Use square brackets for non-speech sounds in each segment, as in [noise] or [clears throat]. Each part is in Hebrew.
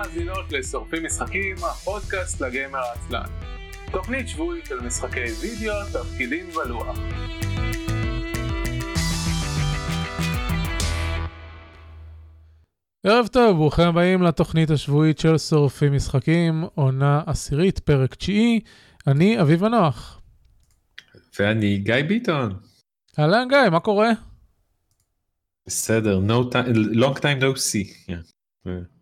מאזינות לשורפים משחקים, הפודקאסט לגיימר העצלן. תוכנית שבועית של משחקי וידאו, תפקידים ולוח. ערב טוב, ברוכים הבאים לתוכנית השבועית של שורפים משחקים, עונה עשירית, פרק תשיעי. אני אביב הנוח. ואני גיא ביטון. אהלן גיא, מה קורה? בסדר, no time, long time no see. Yeah.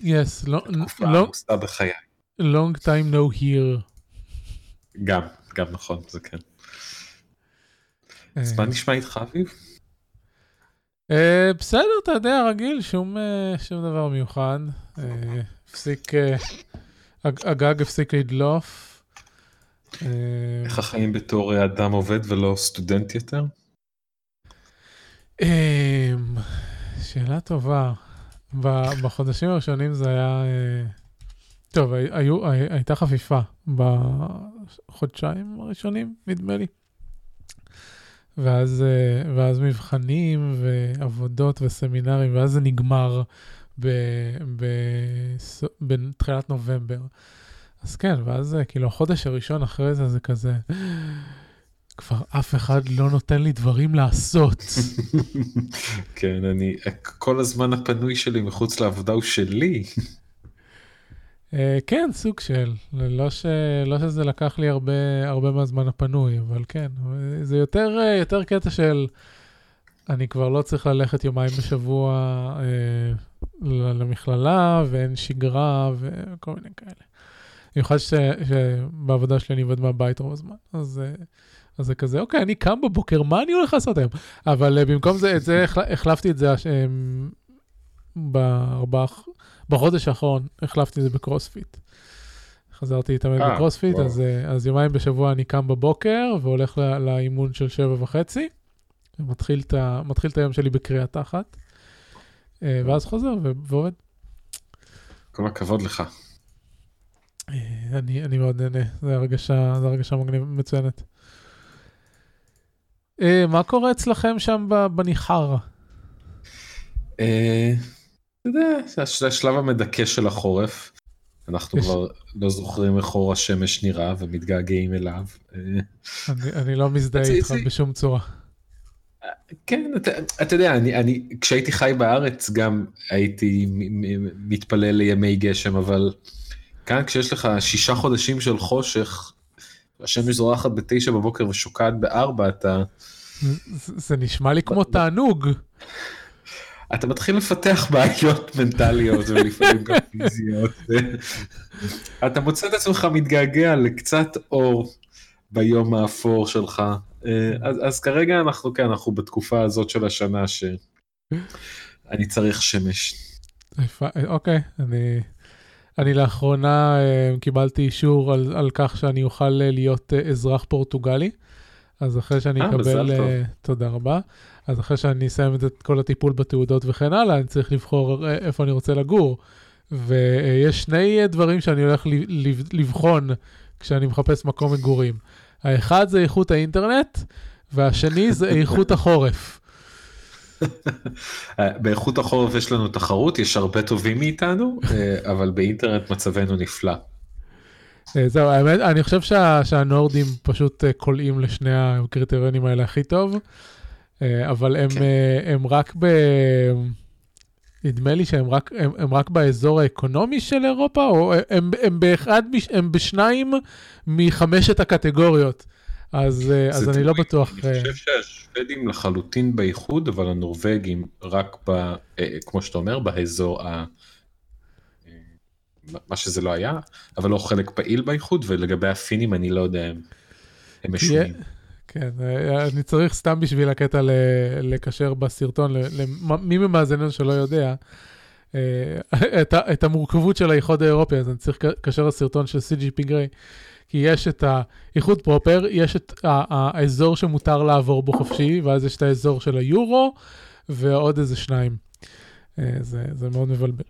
Yes, לא- תקופה לא- בחיי. long time no here. גם, גם נכון, זה כן. אז אה, מה נשמע איתך אביב? אה, בסדר, אתה יודע, רגיל, שום אה, דבר מיוחד. אה, הפסיק, אה, הג- הגג הפסיק לדלוף. אה, איך החיים בתור אדם עובד ולא סטודנט יותר? שאלה טובה. בחודשים הראשונים זה היה... אה, טוב, הי- היו, הי- הייתה חפיפה בחודשיים הראשונים, נדמה לי. ואז, אה, ואז מבחנים ועבודות וסמינרים, ואז זה נגמר ב- ב- בתחילת נובמבר. אז כן, ואז אה, כאילו החודש הראשון אחרי זה זה כזה, כבר אף אחד לא נותן לי דברים לעשות. [laughs] כן, אני, כל הזמן הפנוי שלי מחוץ לעבודה הוא שלי. אה, כן, סוג של. לא, ש... לא שזה לקח לי הרבה, הרבה מהזמן הפנוי, אבל כן. זה יותר, אה, יותר קטע של אני כבר לא צריך ללכת יומיים בשבוע ל- למכללה, ואין שגרה וכל מיני כאלה. במיוחד. שבעבודה שלי אני עובד מהבית רוב הזמן. אז, אה, אז זה כזה, אוקיי, אני קם בבוקר, מה אני הולך לעשות היום? אבל אה, במקום זה, את זה החל- החלפתי את זה אה, בארבעה... בחודש האחרון החלפתי את זה בקרוספיט. חזרתי להתאמן אה, בקרוספיט, וואו. אז, אז יומיים בשבוע אני קם בבוקר והולך ל- לאימון של שבע וחצי, ומתחיל את, ה, מתחיל את היום שלי בקריעת תחת, ואז חוזר ועובד. כל הכבוד לך. אני, אני מאוד נהנה, זו הרגשה, זו הרגשה מגניב, מצוינת. אה, מה קורה אצלכם שם בניחר? אה, אתה יודע, זה הש- זה השלב המדכא של החורף. אנחנו יש- כבר לא זוכרים איך אור השמש נראה ומתגעגעים אליו. אה, אני, אני לא מזדהה איתך בשום צורה. כן, אתה, אתה יודע, אני, אני, כשהייתי חי בארץ גם הייתי מתפלל לימי גשם, אבל כאן כשיש לך שישה חודשים של חושך, השמש זורחת בתשע בבוקר ושוקעת בארבע, אתה, זה, זה נשמע לי כמו תענוג. אתה מתחיל לפתח בעיות מנטליות ולפעמים גם פיזיות. אתה מוצא את עצמך מתגעגע לקצת אור ביום האפור שלך. אה, אז, אז כרגע אנחנו כן, אנחנו בתקופה הזאת של השנה שאני צריך שמש. יפה, אוקיי, אני, אני לאחרונה אה, קיבלתי אישור על, על כך שאני אוכל אה, להיות אה, אזרח פורטוגלי. אז אחרי שאני אה, אקבל. אה, תודה רבה. אז אחרי שאני אסיים את כל הטיפול בתעודות וכן הלאה, אני צריך לבחור איפה אני רוצה לגור. ויש שני דברים שאני הולך לבחון כשאני מחפש מקום מגורים. האחד זה איכות האינטרנט, והשני זה איכות [laughs] החורף. אה, באיכות החורף יש לנו תחרות, יש הרבה טובים מאיתנו, אה, אבל באינטרנט מצבנו נפלא. אה, זהו, האמת, אני חושב שה, שהנורדים פשוט קולעים לשני הקריטריונים האלה הכי טוב, אבל הם, כן. הם רק ב... נדמה לי שהם רק, הם, הם רק באזור האקונומי של אירופה, או הם, הם, באחד, הם בשניים מחמשת הקטגוריות. אז, אה, אז אני לא. בטוח. אני אה, חושב שהשוודים לחלוטין באיחוד, אבל הנורבגים רק ב... אה, כמו שאתה אומר, באזור ה... אה, מה שזה לא היה, אבל לא חלק פעיל באיחוד, ולגבי הפינים אני לא יודע, הם, הם משונים. כן, אה, אני צריך סתם בשביל הקטע לקשר בסרטון, למי ממאזיננו שלא יודע, אה, [laughs] את, המורכבות של האיחוד האירופי, אז אני צריך לקשר לסרטון של CGP גריי, כי יש את האיחוד פרופר, יש את האזור שמותר לעבור בו חופשי, ואז יש את האזור של היורו, ועוד איזה שניים. אה, זה, זה מאוד מבלבל.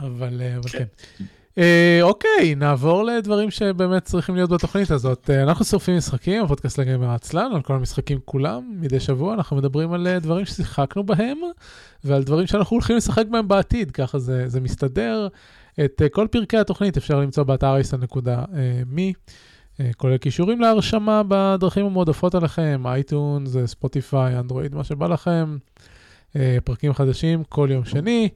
אבל, אה, אבל כן. כן. אה, אוקיי, נעבור לדברים שבאמת צריכים להיות בתוכנית הזאת. אנחנו שורפים משחקים, הפודקאסט לגמר עצלן, על כל המשחקים כולם. מדי שבוע אנחנו מדברים על דברים ששיחקנו בהם, ועל דברים שאנחנו הולכים לשחק בהם בעתיד, ככה זה, זה מסתדר. את אה, כל פרקי התוכנית אפשר למצוא באתר איסן.מי, אה, כולל קישורים להרשמה בדרכים המועדפות עליכם, אייטונס, אה, ספוטיפיי, אנדרואיד, מה שבא לכם. אה, פרקים חדשים כל יום שני.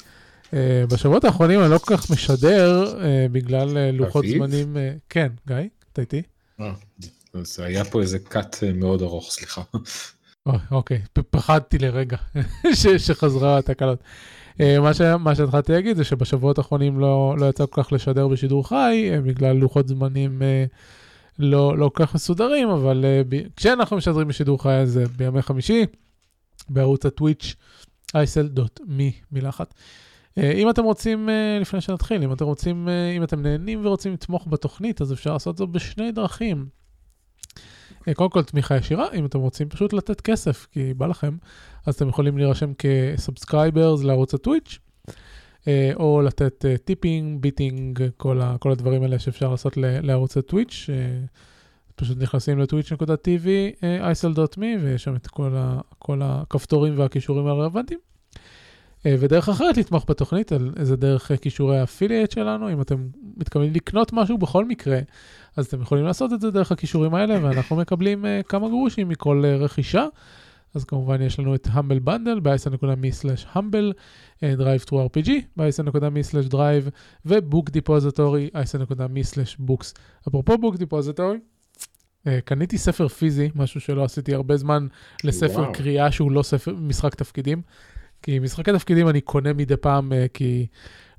אה, בשבועות האחרונים אני לא כל כך משדר אה, בגלל אה, לוחות? זמנים, אה, כן, גיא, אתה איתי? אה, אז היה פה איזה קאט אה, מאוד ארוך, סליחה. אוקיי, פחדתי לרגע [laughs] שחזרה התקלות. אה, מה, ש... מה שהתחלתי להגיד זה שבשבועות האחרונים לא, לא יצא כל כך לשדר בשידור חי, אה, בגלל לוחות זמנים אה, לא, לא כל כך מסודרים, אבל ב... כשאנחנו משדרים בשידור חי אז זה בימי חמישי, בערוץ הטוויץ' isl.me, מילה אחת. אם אתם רוצים, לפני שנתחיל, אם אתם רוצים, אם אתם נהנים ורוצים לתמוך בתוכנית, אז אפשר לעשות זאת בשני דרכים. קודם כל תמיכה ישירה, אם אתם רוצים פשוט לתת כסף, כי בא לכם, אז אתם יכולים להירשם כ subscribers לערוץ ה Twitch, אה, או לתת אה, tipping, bitting, כל, ה, כל הדברים האלה שאפשר לעשות לערוץ ה Twitch. אה, פשוט נכנסים ל-twitch.tv, isn.me, ויש שם את כל, ה, כל הכפתורים והקישורים הרלוונטיים. ודרך אחרת לתמוך בתוכנית, על איזה דרך קישורי ה affiliate שלנו, אם אתם מתכוונים לקנות משהו בכל מקרה, אז אתם יכולים לעשות את זה דרך הקישורים האלה, ואנחנו מקבלים כמה גרושים מכל רכישה. אז כמובן יש לנו את Humble Bundle ב-isn.me/humble, DriveThru RPG ב-isn.me/drive ו Book Depository isn.me/books. אפרופו Book Depository, uh, קניתי ספר פיזי, משהו שלא עשיתי הרבה זמן לספר וואו. קריאה שהוא לא ספר, משחק תפקידים. כי משחקי תפקידים אני קונה מדי פעם, uh, כי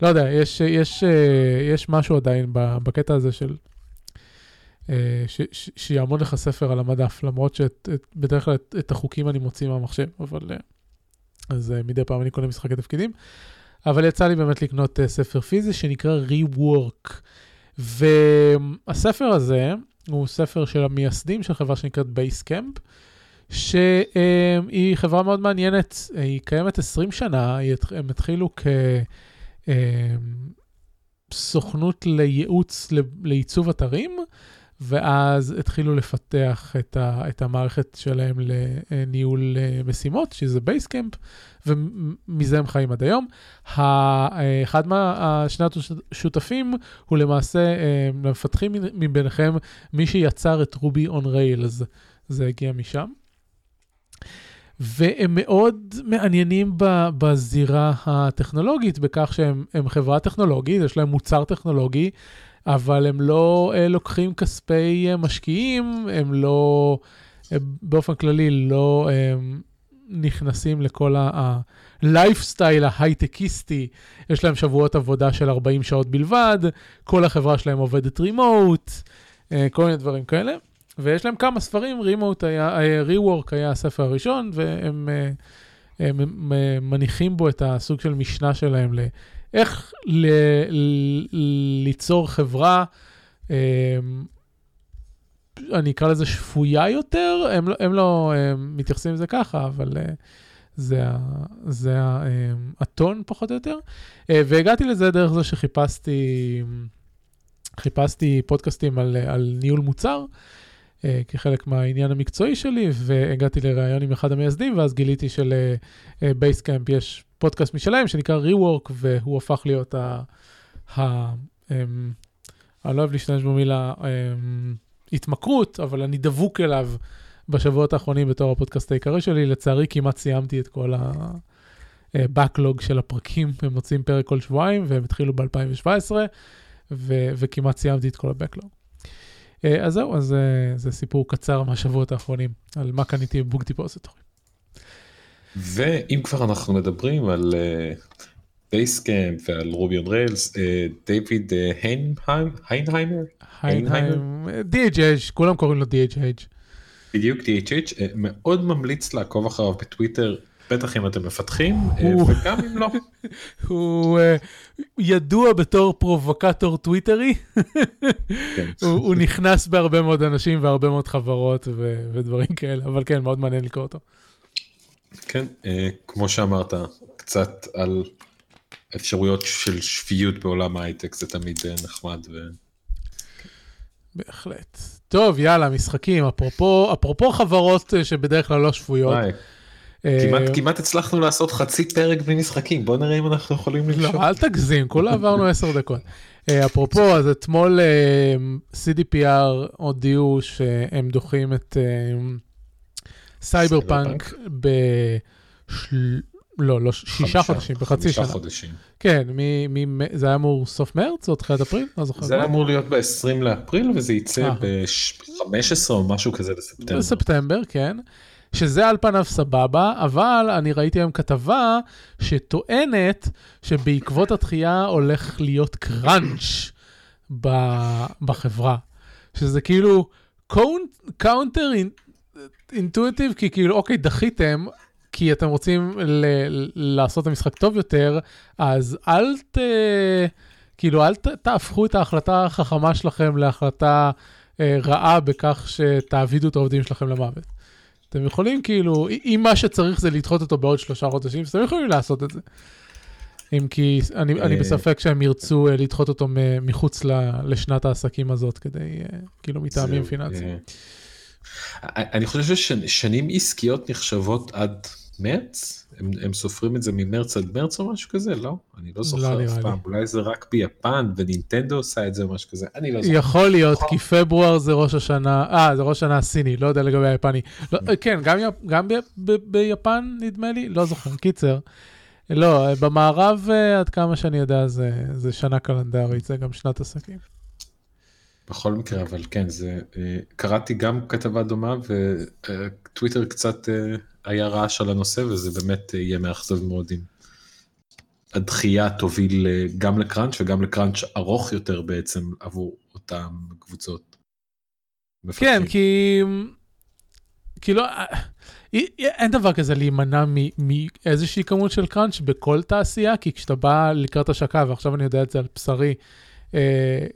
לא יודע, יש, יש, uh, יש משהו עדיין בקטע הזה של אה, ש- שיעמוד לך ספר על המדף, למרות שבדרך כלל את, את החוקים אני מוציא מהמחשב, אבל אה, אז אה, מדי פעם אני קונה משחקי תפקידים. אבל יצא לי באמת לקנות אה, ספר פיזי שנקרא Rework. והספר הזה הוא ספר של המייסדים של חברה שנקראת Basecamp, שהיא חברה מאוד מעניינת, אה, היא קיימת 20 שנה, הם התחילו כסוכנות לייעוץ לעיצוב אתרים, ואז התחילו לפתח את, ה, את המערכת שלהם לניהול אה, משימות, שזה Basecamp, ומזה הם חיים עד היום. אה, אחד מהשני השותפים הוא למעשה אה, למפתחים מביניכם, מי שיצר את Ruby on Rails, זה הגיע משם. והם מאוד מעניינים בזירה הטכנולוגית, בכך שהם הם חברה טכנולוגית, יש להם מוצר טכנולוגי, אבל הם לא אה, לוקחים כספי אה, משקיעים, הם לא, הם באופן כללי לא אה, נכנסים לכל ה-lifestyle ההייטקיסטי, יש להם שבועות עבודה של 40 שעות בלבד, כל החברה שלהם עובדת רימוט, אה, כל מיני דברים כאלה. ויש להם כמה ספרים, רימוט היה, אה, rework היה הספר הראשון, והם אה, הם, הם, אה, מניחים בו את הסוג של משנה שלהם לאיך ל, ל, ליצור חברה, אה, אני אקרא לזה שפויה יותר, הם לא, הם לא הם מתייחסים לזה ככה, אבל אה, זה, זה אה, הטון פחות או יותר. אה, והגעתי לזה דרך זה שחיפשתי חיפשתי פודקאסטים על, על ניהול מוצר. uh, כחלק מהעניין המקצועי שלי, והגעתי לראיון עם אחד המייסדים, ואז גיליתי שלבייסקאמפ יש פודקאסט משלהם שנקרא Rework, והוא הפך להיות ה... ה um, אני לא אוהב להשתמש במילה um, התמכרות, אבל אני דבוק אליו בשבועות האחרונים בתור הפודקאסט העיקרי שלי. לצערי כמעט סיימתי את כל ה-Backlog של הפרקים, הם מוצאים פרק כל שבועיים, והם התחילו ב-2017, ו- וכמעט סיימתי את כל ה-Backlog. אה, אז זהו, אז אה, זה סיפור קצר מהשבועות האחרונים על מה קניתי ב Book Depository. ואם כבר אנחנו מדברים על Basecamp ועל Ruby on Rails, דיוויד אה, היינהיים- היינמאייר, DHH, כולם קוראים לו DHH. בדיוק DHH, אה, מאוד ממליץ לעקוב אחריו בטוויטר, בטח אם אתם מפתחים, אה, וגם אם לא. [laughs] הוא אה, ידוע בתור פרובוקטור טוויטרי, כן. [laughs] הוא, נכנס בהרבה מאוד אנשים והרבה מאוד חברות ודברים כאלה, אבל כן, מאוד מעניין לקרוא אותו. כן, אה, כמו שאמרת, קצת על אפשרויות של שפיות בעולם ההייטק זה תמיד אה, נחמד. ו... בהחלט. טוב, יאללה, משחקים. אפרופו, אפרופו חברות אה, שבדרך כלל לא שפויות. אה, כמעט, כמעט הצלחנו לעשות חצי פרק בלי משחקים בוא נראה אם אנחנו יכולים למשוך. לא, אל תגזים, כולה עברנו עשר דקות. אפרופו, אז אתמול CDPR הודיעו שהם דוחים את אה, סייבר פאנק בשל... לא, לא, שישה חמישה- חודשים, בחצי חמישה שנה. חודשים. כן, מ- מ- זה היה אמור סוף מרץ או תחילת אפריל? לא זוכר. זה היה אמור להיות ב-20 לאפריל וזה יצא אה. ב-15 או משהו כזה בספטמבר. בספטמבר, כן. שזה על פניו סבבה, אבל אני ראיתי היום כתבה שטוענת שבעקבות הדחייה הולך להיות crunch ב- בחברה. שזה כאילו counter intuitive, כי כאילו, אוקיי, דחיתם, כי אתם רוצים ל- לעשות את המשחק טוב יותר, אז אל ת... כאילו, אל ת, תהפכו את ההחלטה החכמה שלכם להחלטה אה, רעה בכך שתעבידו את העובדים שלכם למוות. אתם יכולים כאילו, אם מה שצריך זה לדחות אותו בעוד שלושה חודשים, אז אתם יכולים לעשות את זה. אם כי אני, אני אה, בספק שהם ירצו אה, לדחות אותו מחוץ לשנת העסקים הזאת, כדי, אה, כאילו, מטעמים פיננסיים. אני חושב ששנים עסקיות נחשבות עד מרץ? הם, הם סופרים את זה ממרץ עד מרץ או משהו כזה? לא? אני לא לא זוכר נראה אף לי. פעם. אולי זה רק ביפן ונינטנדו עושה את זה או משהו כזה. אני לא זוכר. יכול להיות, נכון. כי פברואר זה ראש השנה, אה, זה ראש השנה הסיני, לא יודע לגבי היפני. לא, נכון. כן, גם, גם ב, ב, ביפן נדמה לי, לא זוכר, קיצר. לא, במערב, אה, עד כמה שאני יודע, זה, זה שנה קלנדרית, זה גם שנת עסקים. בכל מקרה, אבל כן, זה, אה, קראתי גם כתבה דומה וטוויטר קצת אה, היה רעש על הנושא וזה באמת אה, יהיה מאכזב מאוד אם הדחייה תוביל גם לקראנץ' וגם לקראנץ' ארוך יותר בעצם עבור אותם קבוצות. כן, מפתחים. כי... כי לא... אין דבר כזה להימנע מאיזושהי כמות של קראנץ' בכל תעשייה, כי כשאתה בא לקראת השקה, ועכשיו אני יודע את זה על בשרי,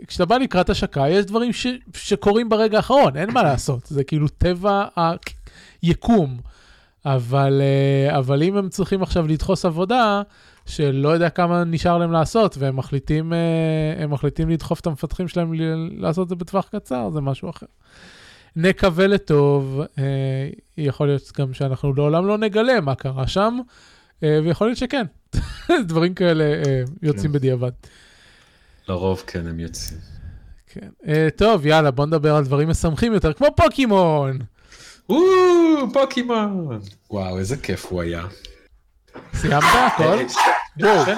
כשאתה בא לקראת השקה, יש דברים ש, שקורים ברגע האחרון, אין מה לעשות, זה כאילו טבע היקום. אבל, אה, אבל אם הם צריכים עכשיו לדחוס עבודה, שלא יודע כמה נשאר להם לעשות, והם מחליטים, אה, מחליטים לדחוף את המפתחים שלהם ל- לעשות את זה בטווח קצר, זה משהו אחר. נקווה לטוב, אה, יכול להיות גם שאנחנו לעולם לא נגלה מה קרה שם, אה, ויכול להיות שכן, [laughs] דברים כאלה אה, יוצאים כן. בדיעבד. לרוב כן הם יוצאים. כן. אה, טוב, יאללה, בוא נדבר על דברים משמחים יותר, כמו פוקימון. וואו, פוקימון! וואו, איזה כיף הוא היה. סיימת הכל? אה,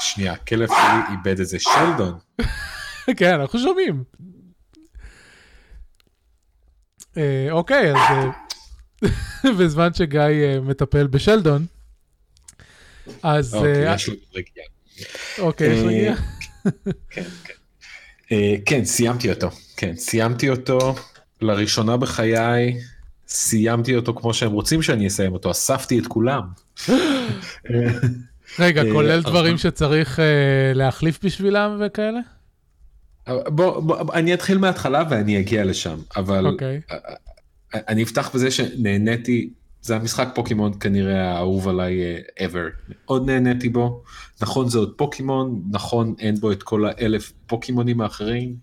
שנייה, הכלב שלי איבד איזה שלדון. כן, אנחנו שומעים. אה, אוקיי, אז אה, בזמן שגיא אה, מטפל בשלדון, אז אוקיי, אה, יש לו רגיעה. אוקיי, יש אה, רגיעה? כן, כן. כן, סיימתי אותו. כן, סיימתי אותו לראשונה בחיי. סיימתי אותו כמו שהם רוצים שאני אסיים אותו, אספתי את כולם. [laughs] רגע, אה, כולל דברים שצריך אה, להחליף בשבילם וכאלה? בוא, בוא, אני אתחיל מההתחלה ואני אגיע לשם, אבל אוקיי. אני אפתח בזה שנהניתי, זה המשחק פוקימון כנראה האהוב עליי אה, ever, מאוד נהניתי בו, נכון זה עוד פוקימון, נכון אין בו את כל האלף פוקימונים האחרים,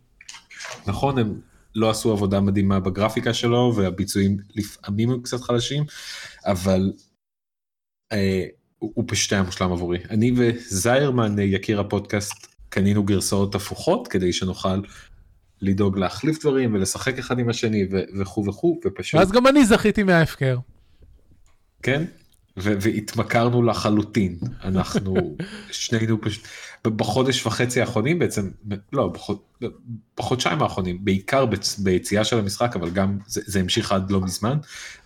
נכון הם לא עשו עבודה מדהימה בגרפיקה שלו והביצועים לפעמים הם קצת חלשים, אבל אה, הוא, הוא פשוט היה מושלם עבורי. אני וזיירמן, אה, יקיר הפודקאסט, קנינו גרסאות הפוכות כדי שנוכל לדאוג להחליף דברים ולשחק אחד עם השני וכו' וכו' ופשוט ואז גם אני זכיתי מההפקר. כן? ו- והתמכרנו לחלוטין. אנחנו [laughs] שנינו פשוט בחודש וחצי האחרונים בעצם לא בחוד, בחודשיים האחרונים בעיקר בצ- ביציאה של המשחק אבל גם זה, זה המשיך עד לא מזמן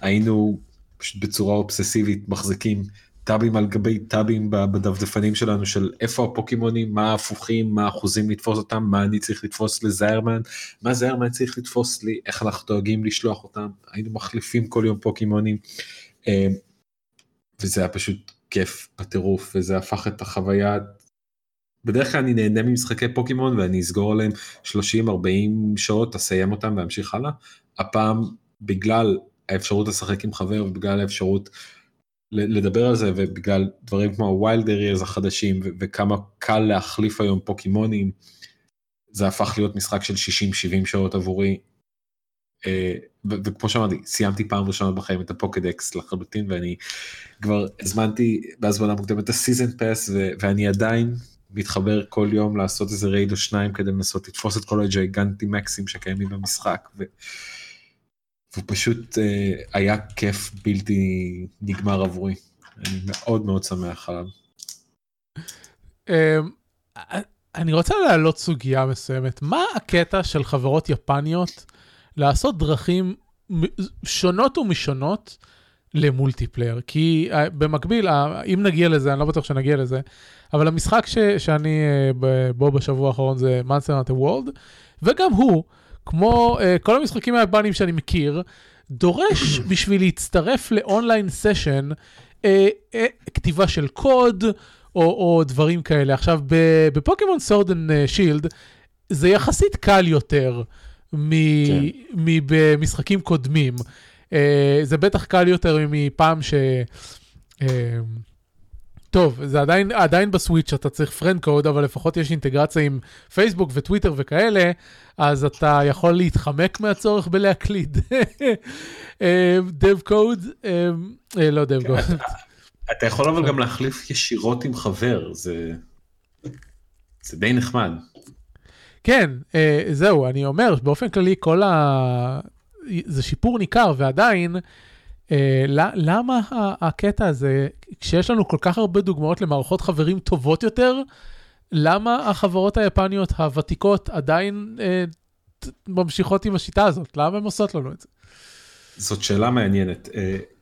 היינו פשוט בצורה אובססיבית מחזיקים טאבים על גבי טאבים בדפדפנים שלנו של איפה הפוקימונים מה ההפוכים מה האחוזים לתפוס אותם מה אני צריך לתפוס לזיירמן מה זיירמן צריך לתפוס לי איך אנחנו דואגים לשלוח אותם. היינו מחליפים כל יום פוקימונים. אה, וזה היה פשוט כיף בטירוף וזה הפך את החוויה. בדרך כלל אני נהנה ממשחקי פוקימון ואני אסגור עליהם 30-40 שעות אסיים אותם ואמשיך הלאה. הפעם בגלל האפשרות לשחק עם חבר ובגלל האפשרות לדבר על זה ובגלל דברים כמו Wild Areas החדשים וכמה קל להחליף היום פוקימונים זה הפך להיות משחק של 60-70 שעות עבורי. אה, וכמו שאמרתי סיימתי פעם ראשונה בחיים את הפוקדקס לחלוטין ואני כבר הזמנתי בהזמנה מוקדמת את ה season pass ואני עדיין מתחבר כל יום לעשות איזה raid או שניים כדי לנסות לתפוס את כל ה Gigantamax ים שקיימים במשחק. ו... ופשוט אה, היה כיף בלתי נגמר עבורי. אני מאוד מאוד שמח עליו. אמ, אני רוצה להעלות סוגיה מסוימת. מה הקטע של חברות יפניות לעשות דרכים שונות ומשונות ל multiplayer? כי אה, במקביל, אה, אם נגיע לזה, אני לא בטוח שנגיע לזה, אבל המשחק ש, שאני אה, בו בשבוע האחרון זה Monster Hunter World, וגם הוא, כמו כל המשחקים היפנים שאני מכיר, דורש [coughs] בשביל להצטרף ל online session אה, אה, כתיבה של קוד, או, או דברים כאלה. עכשיו, בפוקימון Sword and Shield, זה יחסית קל יותר מבמשחקים כן. קודמים. Uh, זה בטח קל יותר מפעם ש... Uh, טוב, זה עדיין, עדיין בסוויץ' אתה צריך פרנד קוד, אבל לפחות יש אינטגרציה עם פייסבוק וטוויטר וכאלה, אז אתה יכול להתחמק מהצורך בלהקליד דב קוד, לא דב קוד. אתה יכול אבל גם להחליף ישירות עם חבר, זה, זה די נחמד. כן, אה, זהו, אני אומר, באופן כללי כל ה... זה שיפור ניכר, ועדיין, אה, למה הקטע הזה, כשיש לנו כל כך הרבה דוגמאות למערכות חברים טובות יותר, למה החברות היפניות הוותיקות עדיין אה, ממשיכות עם השיטה הזאת? למה הן עושות לנו את זה? זאת שאלה מעניינת.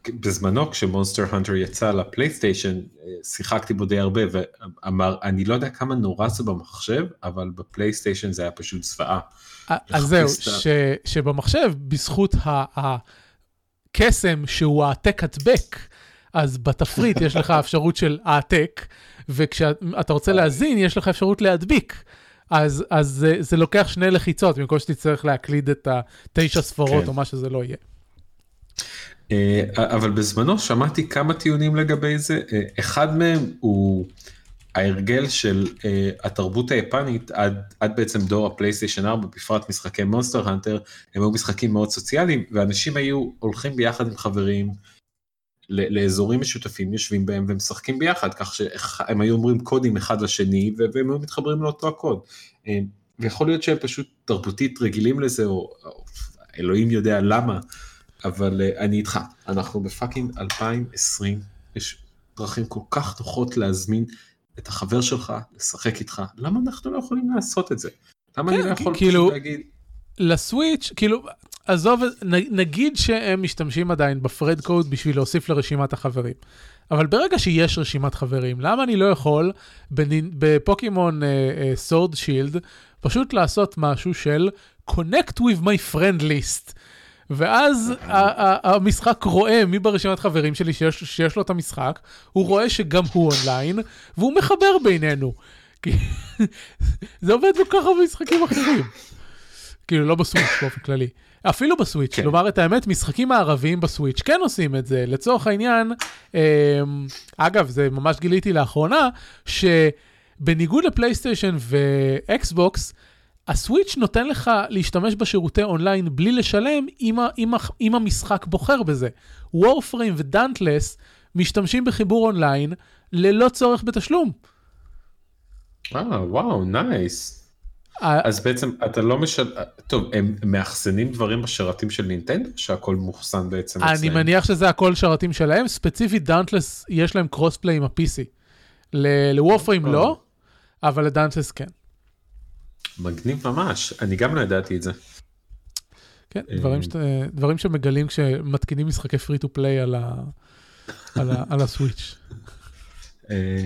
אה, בזמנו כשמונסטר הנטר יצא לפלייסטיישן אה, שיחקתי בו די הרבה ואמר אני לא יודע כמה נורא זה במחשב אבל בפלייסטיישן זה היה פשוט זוועה. אז זהו ש, שבמחשב בזכות הקסם שהוא העתק הדבק אז בתפריט יש לך [laughs] אפשרות של העתק וכשאתה רוצה להזין יש לך אפשרות להדביק. אז, אז זה, זה לוקח שני לחיצות במקום שתצטרך להקליד את התשע ספרות כן. או מה שזה לא יהיה. אה, אבל בזמנו שמעתי כמה טיעונים לגבי זה, אה, אחד מהם הוא ההרגל של אה, התרבות היפנית עד, עד בעצם דור הפלייסטיישן 4, בפרט משחקי Monster Hunter, הם היו משחקים מאוד סוציאליים, ואנשים היו הולכים ביחד עם חברים לאזורים משותפים, יושבים בהם ומשחקים ביחד, כך שהם היו אומרים קודים אחד לשני, והם היו מתחברים לאותו הקוד. ויכול להיות שהם פשוט תרבותית רגילים לזה, או, או אלוהים יודע למה. אבל אה, אני איתך, אנחנו ב fucking 2020, יש דרכים כל כך נוחות להזמין את החבר שלך לשחק איתך, למה אנחנו לא יכולים לעשות את זה? למה כן, אני לא יכול כאילו, פשוט להגיד... לסוויץ', כאילו, עזוב, נגיד שהם משתמשים עדיין בפרד קוד בשביל להוסיף לרשימת החברים. אבל ברגע שיש רשימת חברים, למה אני לא יכול בפוקימון סורד uh, שילד פשוט לעשות משהו של connect with my friend list. ואז המשחק רואה מי ברשימת חברים שלי שיש, שיש לו את המשחק, הוא רואה שגם הוא אונליין, והוא מחבר בינינו. [laughs] זה עובד בכל כך הרבה משחקים אחרים. כאילו, לא בסוויץ' באופן כללי. אפילו בסוויץ', כן. לומר את האמת, משחקים מערביים בסוויץ' כן עושים את זה. לצורך העניין, אה, אגב, זה ממש גיליתי לאחרונה, שבניגוד לפלייסטיישן ואקסבוקס, הסוויץ' נותן לך להשתמש בשירותי אונליין בלי לשלם אם, אם, אם המשחק בוחר בזה. Warframe ו Dauntless משתמשים בחיבור אונליין ללא צורך בתשלום. אה, וואו, נייס. אז בעצם אתה לא משל... טוב, הם מאחסנים דברים בשרתים של נינטנדו, שהכל מוחסן בעצם אצלם? אני מניח שזה הכל שרתים שלהם, ספציפית Dauntless יש להם crossplay עם ה-PC. לוורפריים לא, אה. אבל לדאנטלס כן. מגניב ממש, אני גם לא ידעתי את זה. כן, דברים, שת, דברים שמגלים כשמתקינים משחקי פרי טו פליי על, ה, על, ה, על הסוויץ'. אה,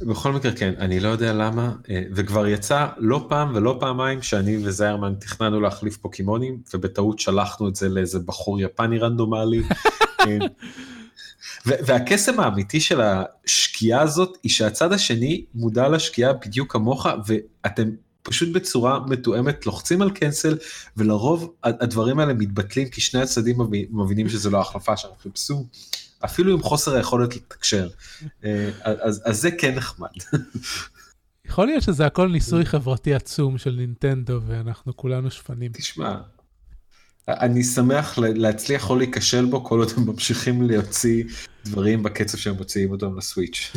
בכל מקרה כן, אני לא יודע למה, אה, וכבר יצא לא פעם ולא פעמיים שאני וזיירמן תכננו להחליף פוקימונים, ובטעות שלחנו את זה לאיזה בחור יפני רנדומלי. [laughs] כן. והקסם האמיתי של השקיעה הזאת היא שהצד השני מודע לשקיעה בדיוק כמוך ואתם פשוט בצורה מתואמת לוחצים על קנסל ולרוב הדברים האלה מתבטלים כי שני הצדדים מבינים שזה לא החלפה שהם חיפשו. אפילו עם חוסר היכולת לתקשר. אה, אז, אז זה כן נחמד. יכול להיות שזה הכל ניסוי חברתי עצום של נינטנדו ואנחנו כולנו שפנים. תשמע, אני שמח להצליח או להיכשל בו כל עוד הם ממשיכים להוציא דברים בקצב שהם מוציאים אותם לסוויץ'.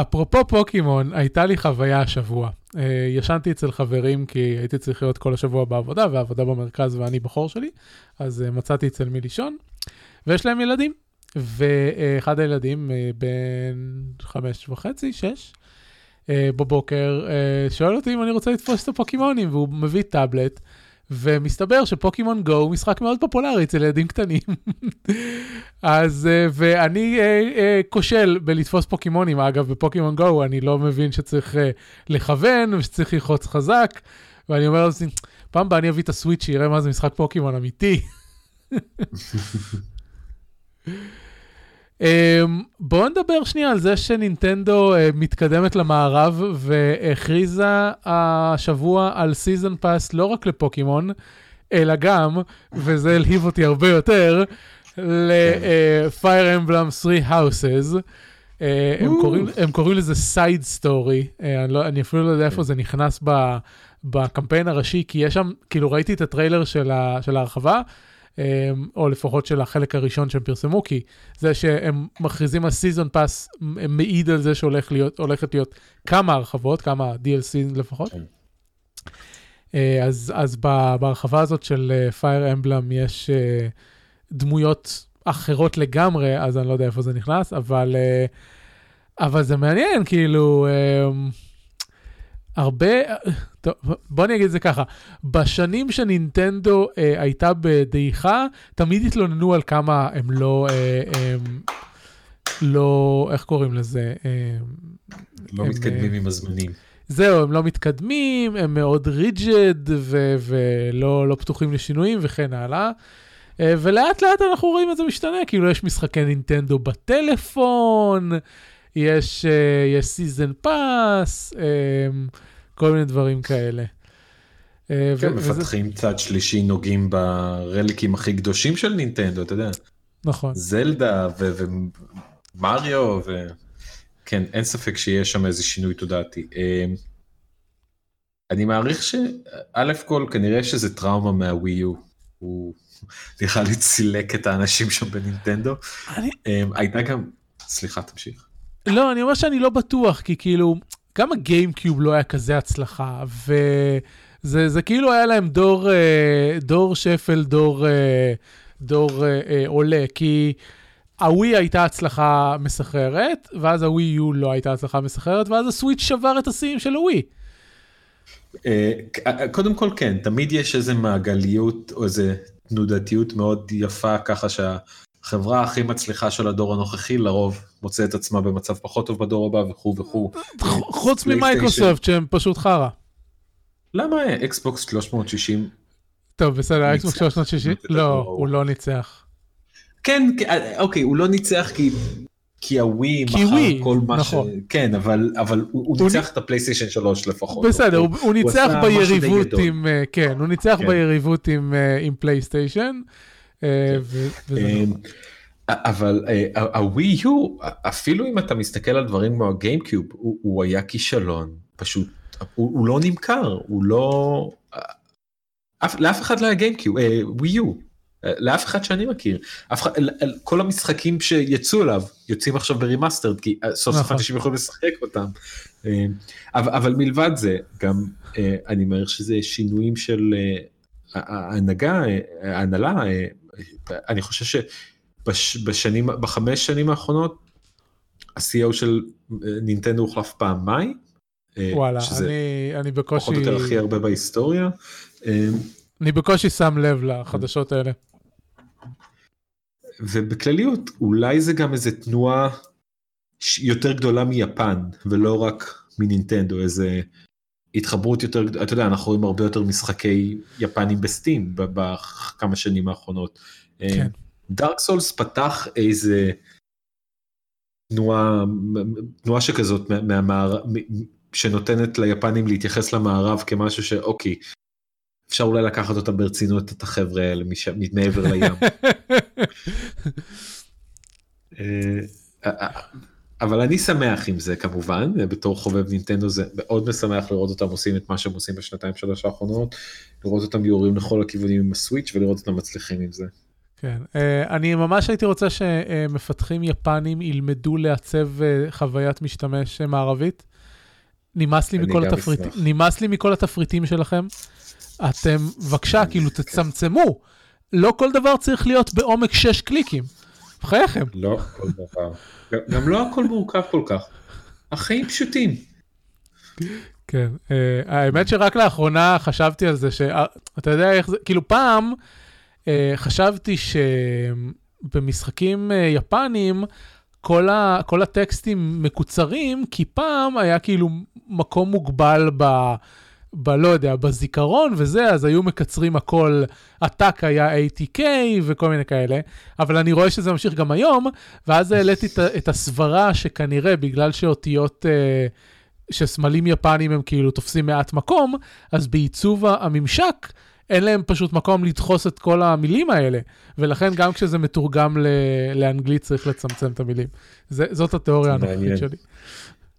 אפרופו פוקימון, הייתה לי חוויה השבוע. Uh, ישנתי אצל חברים כי הייתי צריך להיות כל השבוע בעבודה, והעבודה במרכז ואני בחור שלי, אז uh, מצאתי אצל מי לישון, ויש להם ילדים. ואחד הילדים, uh, בן חמש וחצי, שש, בבוקר, שואל אותי אם אני רוצה לתפוס את הפוקימונים, והוא מביא טאבלט. ומסתבר שפוקימון גו הוא משחק מאוד פופולרי אצל ילדים קטנים. אז, אה, ואני אה, אה, כושל בלתפוס פוקימונים, אגב, בפוקימון גו אני לא מבין שצריך לכוון ושצריך ללחוץ חזק, ואני אומר לעצמי, פעם הבאה אני אביא את הסוויץ' שיראה מה זה משחק פוקימון אמיתי. [laughs] אמ, בואו נדבר שנייה על זה שנינטנדו אה, מתקדמת למערב והכריזה השבוע על season pass לא רק לפוקימון, אלא גם, וזה הלהיב אותי הרבה יותר, ל-Fire Emblem 3 Houses. אה, הם, קוראים, הם קוראים לזה side story, אני, לא, אני אפילו לא יודע איפה זה נכנס ב, בקמפיין הראשי, כי יש שם, כאילו ראיתי את הטריילר של, ה, של ההרחבה, אמ, או לפחות של החלק הראשון שהם פרסמו, כי זה שהם מכריזים על season pass מעיד על זה שהולכת להיות, להיות כמה הרחבות, כמה DLC לפחות. כן. אה, אז, אז בהרחבה הזאת של פייר אה, אמבלם יש אה, דמויות אחרות לגמרי, אז אני לא יודע איפה זה נכנס, אבל, אבל זה מעניין, כאילו, אמ, הרבה, טוב, בוא אני אגיד את זה ככה, בשנים שנינטנדו אה, הייתה בדעיכה, תמיד התלוננו על כמה הם לא, אה, הם, לא, איך קוראים לזה? אה, לא הם, מתקדמים אה, עם הזמנים. זהו, הם לא מתקדמים, הם מאוד rigid ולא לא פתוחים לשינויים וכן הלאה. אה, ולאט לאט אנחנו רואים את זה משתנה, כאילו יש משחקי נינטנדו בטלפון, יש, אה, יש season pass, אה, כל מיני דברים כאלה. אה, כן, מפתחים וזה... צד שלישי נוגעים ברליקים הכי קדושים של נינטנדו, אתה יודע. נכון. זלדה ומריו, ו... כן, אין ספק שיש שם איזה שינוי תודעתי. אה, אני מעריך שא' כל כנראה שזה טראומה מהווי יו. הוא נראה לי צילק את האנשים שם בנינטנדו. אני... אה, הייתה גם, סליחה תמשיך. לא, אני אומר שאני לא בטוח, כי כאילו, גם הגיימקיוב לא היה כזה הצלחה, וזה זה כאילו היה להם דור, אה, דור שפל, דור, אה, דור אה, עולה, כי הווי הייתה הצלחה מסחררת, ואז הווי יו לא הייתה הצלחה מסחררת, ואז הסוויץ' שבר את השיאים של הווי. קודם כל כן, תמיד יש איזה מעגליות או איזה תנודתיות מאוד יפה ככה שה... החברה הכי מצליחה של הדור הנוכחי לרוב מוצא את עצמה במצב פחות טוב בדור הבא וכו' וכו'. חוץ ממייקרוסופט שהם פשוט חרא. למה אקסבוקס 360? טוב בסדר אקסבוקס 360 לא הוא לא ניצח. כן אוקיי הוא לא ניצח כי כי הווי מכר כל מה נכון. ש... כן אבל אבל הוא, הוא ניצח. את הפלייסטיישן 3 לפחות. בסדר הוא, הוא ניצח ביריבות עם אה, כן הוא ניצח כן. ביריבות עם אה, עם פלייסטיישן. אה, כן. אמ, אבל הווי יו אפילו אם אתה מסתכל על דברים כמו הגיימקיוב הוא היה כישלון פשוט הוא לא נמכר הוא לא לאף אחד לא היה גיימקיוב ווי יו לאף אחד שאני מכיר כל המשחקים שיצאו אליו יוצאים עכשיו ב remastered כי סוף סוף נכון. אנשים יכולים לשחק אותם אבל מלבד זה גם אני מעריך שזה שינויים של ההנהגה ההנהלה אני חושב שבשנים, בחמש שנים האחרונות, ה-CEO של אה, נינטנדו הוחלף פעמיים. אה, וואלה, אני, אני בקושי... פחות או יותר הכי הרבה בהיסטוריה. אה, אני בקושי שם לב לחדשות האלה. ובכלליות, אולי זה גם איזה תנועה יותר גדולה מיפן, ולא רק מנינטנדו, איזה התחברות יותר, אתה יודע, אנחנו רואים הרבה יותר משחקי יפנים בסטים בכמה שנים האחרונות. כן. דארק סולס פתח איזה תנועה, תנועה שכזאת מהמערב, שנותנת ליפנים להתייחס למערב כמשהו שאוקיי, אפשר אולי לקחת אותם ברצינות את החבר'ה האלה מעבר לים. [laughs] אבל אני שמח עם זה כמובן, בתור חובב נינטנדו זה מאוד משמח לראות אותם עושים את מה שהם עושים בשנתיים שלוש האחרונות, לראות אותם יורים לכל הכיוונים עם הסוויץ' ולראות אותם מצליחים עם זה. כן, uh, אני ממש הייתי רוצה שמפתחים יפנים ילמדו לעצב uh, חוויית משתמש מערבית. נמאס לי, מכל התפריט... נמאס לי מכל התפריטים שלכם. אתם, בבקשה, כאילו תצמצמו. לא כל דבר צריך להיות בעומק 6 קליקים. בחייכם. לא כל דבר. גם לא הכל מורכב כל כך. החיים פשוטים. כן, uh, האמת שרק לאחרונה חשבתי על זה, שאתה יודע איך זה, כאילו פעם uh, חשבתי שבמשחקים uh, יפנים, כל, ה, כל הטקסטים מקוצרים, כי פעם היה כאילו מקום מוגבל ב... ב... לא יודע, בזיכרון וזה, אז היו מקצרים הכל, הטאק היה ATK וכל מיני כאלה, אבל אני רואה שזה ממשיך גם היום, ואז העליתי את, את הסברה שכנראה בגלל שאותיות, אה, שסמלים יפנים הם כאילו תופסים מעט מקום, אז בעיצוב הממשק, אין להם פשוט מקום לדחוס את כל המילים האלה, ולכן גם כשזה מתורגם ל- לאנגלית צריך לצמצם את המילים. זה, זאת התיאוריה הנוכחית שלי.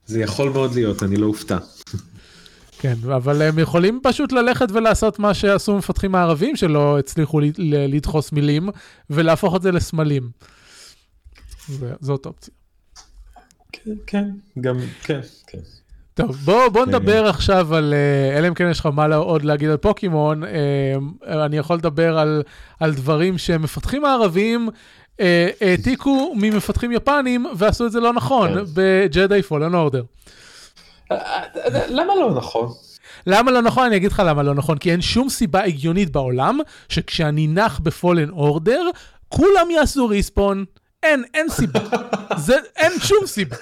זה יכול מאוד להיות, אני לא אופתע. כן, אבל הם יכולים פשוט ללכת ולעשות מה שעשו מפתחים הערבים שלא הצליחו לדחוס מילים, ולהפוך את זה לסמלים. זאת אופציה. כן, כן, גם, כן, כן. טוב, בוא, בוא נדבר עכשיו על, אה, אלא אם כן יש לך מה עוד להגיד על פוקימון, אה, אני יכול לדבר על, על דברים שמפתחים הערבים אה, העתיקו ממפתחים יפנים ועשו את זה לא נכון כן. בג'די פולן אורדר. למה לא נכון? למה לא נכון? אני אגיד לך למה לא נכון, כי אין שום סיבה הגיונית בעולם שכשאני נח בפולן אורדר, כולם יעשו respawn. אין, אין סיבה. [laughs] זה, אין שום סיבה.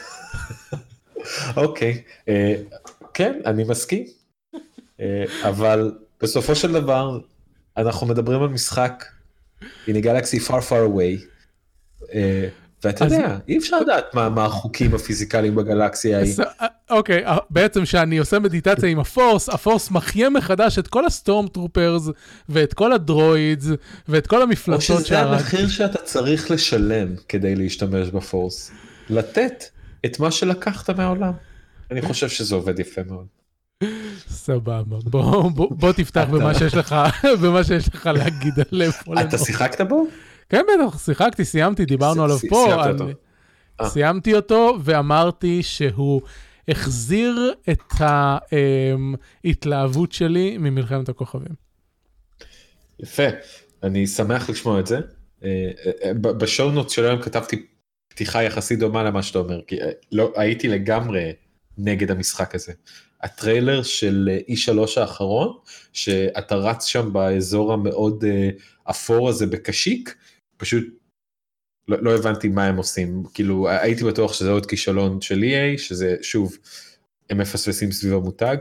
אוקיי, okay. אה, כן, אני מסכים. אה, אבל בסופו של דבר, אנחנו מדברים על משחק a galaxy far far away. אה, ואתה יודע, אי אפשר לדעת מה החוקים הפיזיקליים בגלקסיה ההיא. אה, אוקיי, אה, בעצם כשאני עושה מדיטציה עם ה Force, ה Force מחיה מחדש את כל ה stormtroopers, ואת כל הדרוידס, ואת כל המפלצות שהרגתי. או שזה המחיר שאתה צריך לשלם כדי להשתמש בפורס. לתת את מה שלקחת מהעולם. אני [laughs] חושב שזה עובד יפה מאוד. סבבה, בוא תפתח במה שיש לך, [laughs] במה שיש לך להגיד על פולנדור. אתה שיחקת בו? כן, בטח, שיחקתי, סיימתי, דיברנו עליו פה. אה. סיימתי אותו ואמרתי שהוא החזיר את ההתלהבות שלי ממלחמת הכוכבים. יפה, אני שמח לשמוע את זה. אה, אה, בשואונוט של היום כתבתי פתיחה יחסית דומה למה שאתה אומר, כי לא, הייתי לגמרי נגד המשחק הזה. הטריילר של E3 האחרון, שאתה רץ שם באזור המאוד אפור הזה בקשיק, פשוט לא, לא הבנתי מה הם עושים כאילו הייתי בטוח שזה עוד כישלון של EA שזה שוב הם מפספסים סביב המותג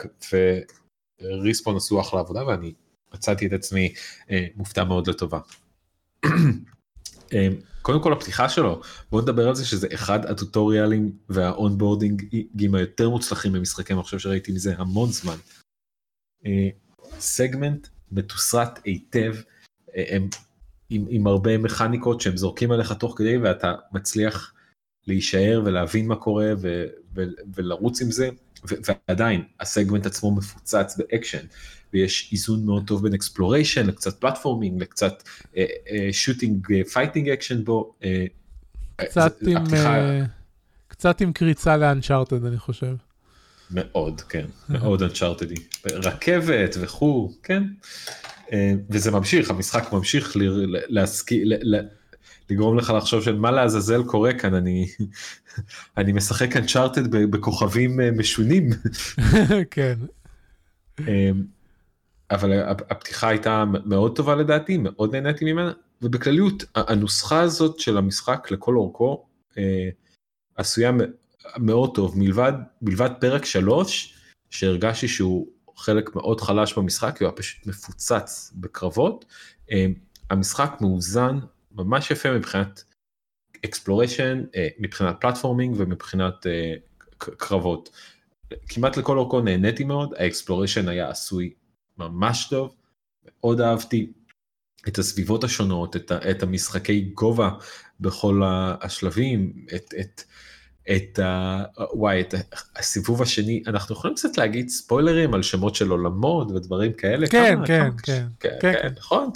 וריספון עשו אחלה עבודה ואני מצאתי את עצמי אה, מופתע מאוד לטובה. אה, קודם כל הפתיחה שלו בוא נדבר על זה שזה אחד הטוטוריאלים והאונבורדינגים היותר מוצלחים במשחקי מחשב שראיתי מזה המון זמן. אה, סגמנט מתוסרט היטב אה, הם עם, עם הרבה מכניקות שהם זורקים עליך תוך כדי ואתה מצליח להישאר ולהבין מה קורה ו, ו, ולרוץ עם זה ו, ועדיין הסגמנט עצמו מפוצץ באקשן ויש איזון מאוד טוב בין exploration לקצת platforming לקצת shooting fighting אקשן בו. אה, קצת עם, הפתיחה... אה, קצת עם קריצה ל Uncharted אני חושב. מאוד כן [laughs] מאוד אנצ'ארטדי רכבת וכו' כן אה, וזה ממשיך, המשחק ממשיך להסכים, לגרום לך לחשוב של מה לעזאזל קורה כאן, אני, [laughs] אני משחק כאן צ'ארטד בכוכבים אה, משונים. [laughs] כן. אה, אבל הפתיחה הייתה מאוד טובה לדעתי, מאוד נהניתי ממנה, ובכלליות הנוסחה הזאת של המשחק לכל אורכו עשויה מאוד טוב, מלבד, מלבד פרק 3, שהרגשתי שהוא חלק מאוד חלש במשחק, הוא היה פשוט מפוצץ בקרבות. אה, המשחק מאוזן ממש יפה מבחינת exploration, אה, מבחינת platforming ומבחינת אה, קרבות. כמעט לכל אורכו נהניתי מאוד, ה exploration היה עשוי ממש טוב, מאוד אהבתי את הסביבות השונות, את, את המשחקי גובה בכל השלבים, את, את את ה... וואי, את הסיבוב השני, אנחנו יכולים קצת להגיד ספוילרים על שמות של עולמות ודברים כאלה? כן, כמה, כן, כמה, כן, כן, כן, כן, כן. נכון?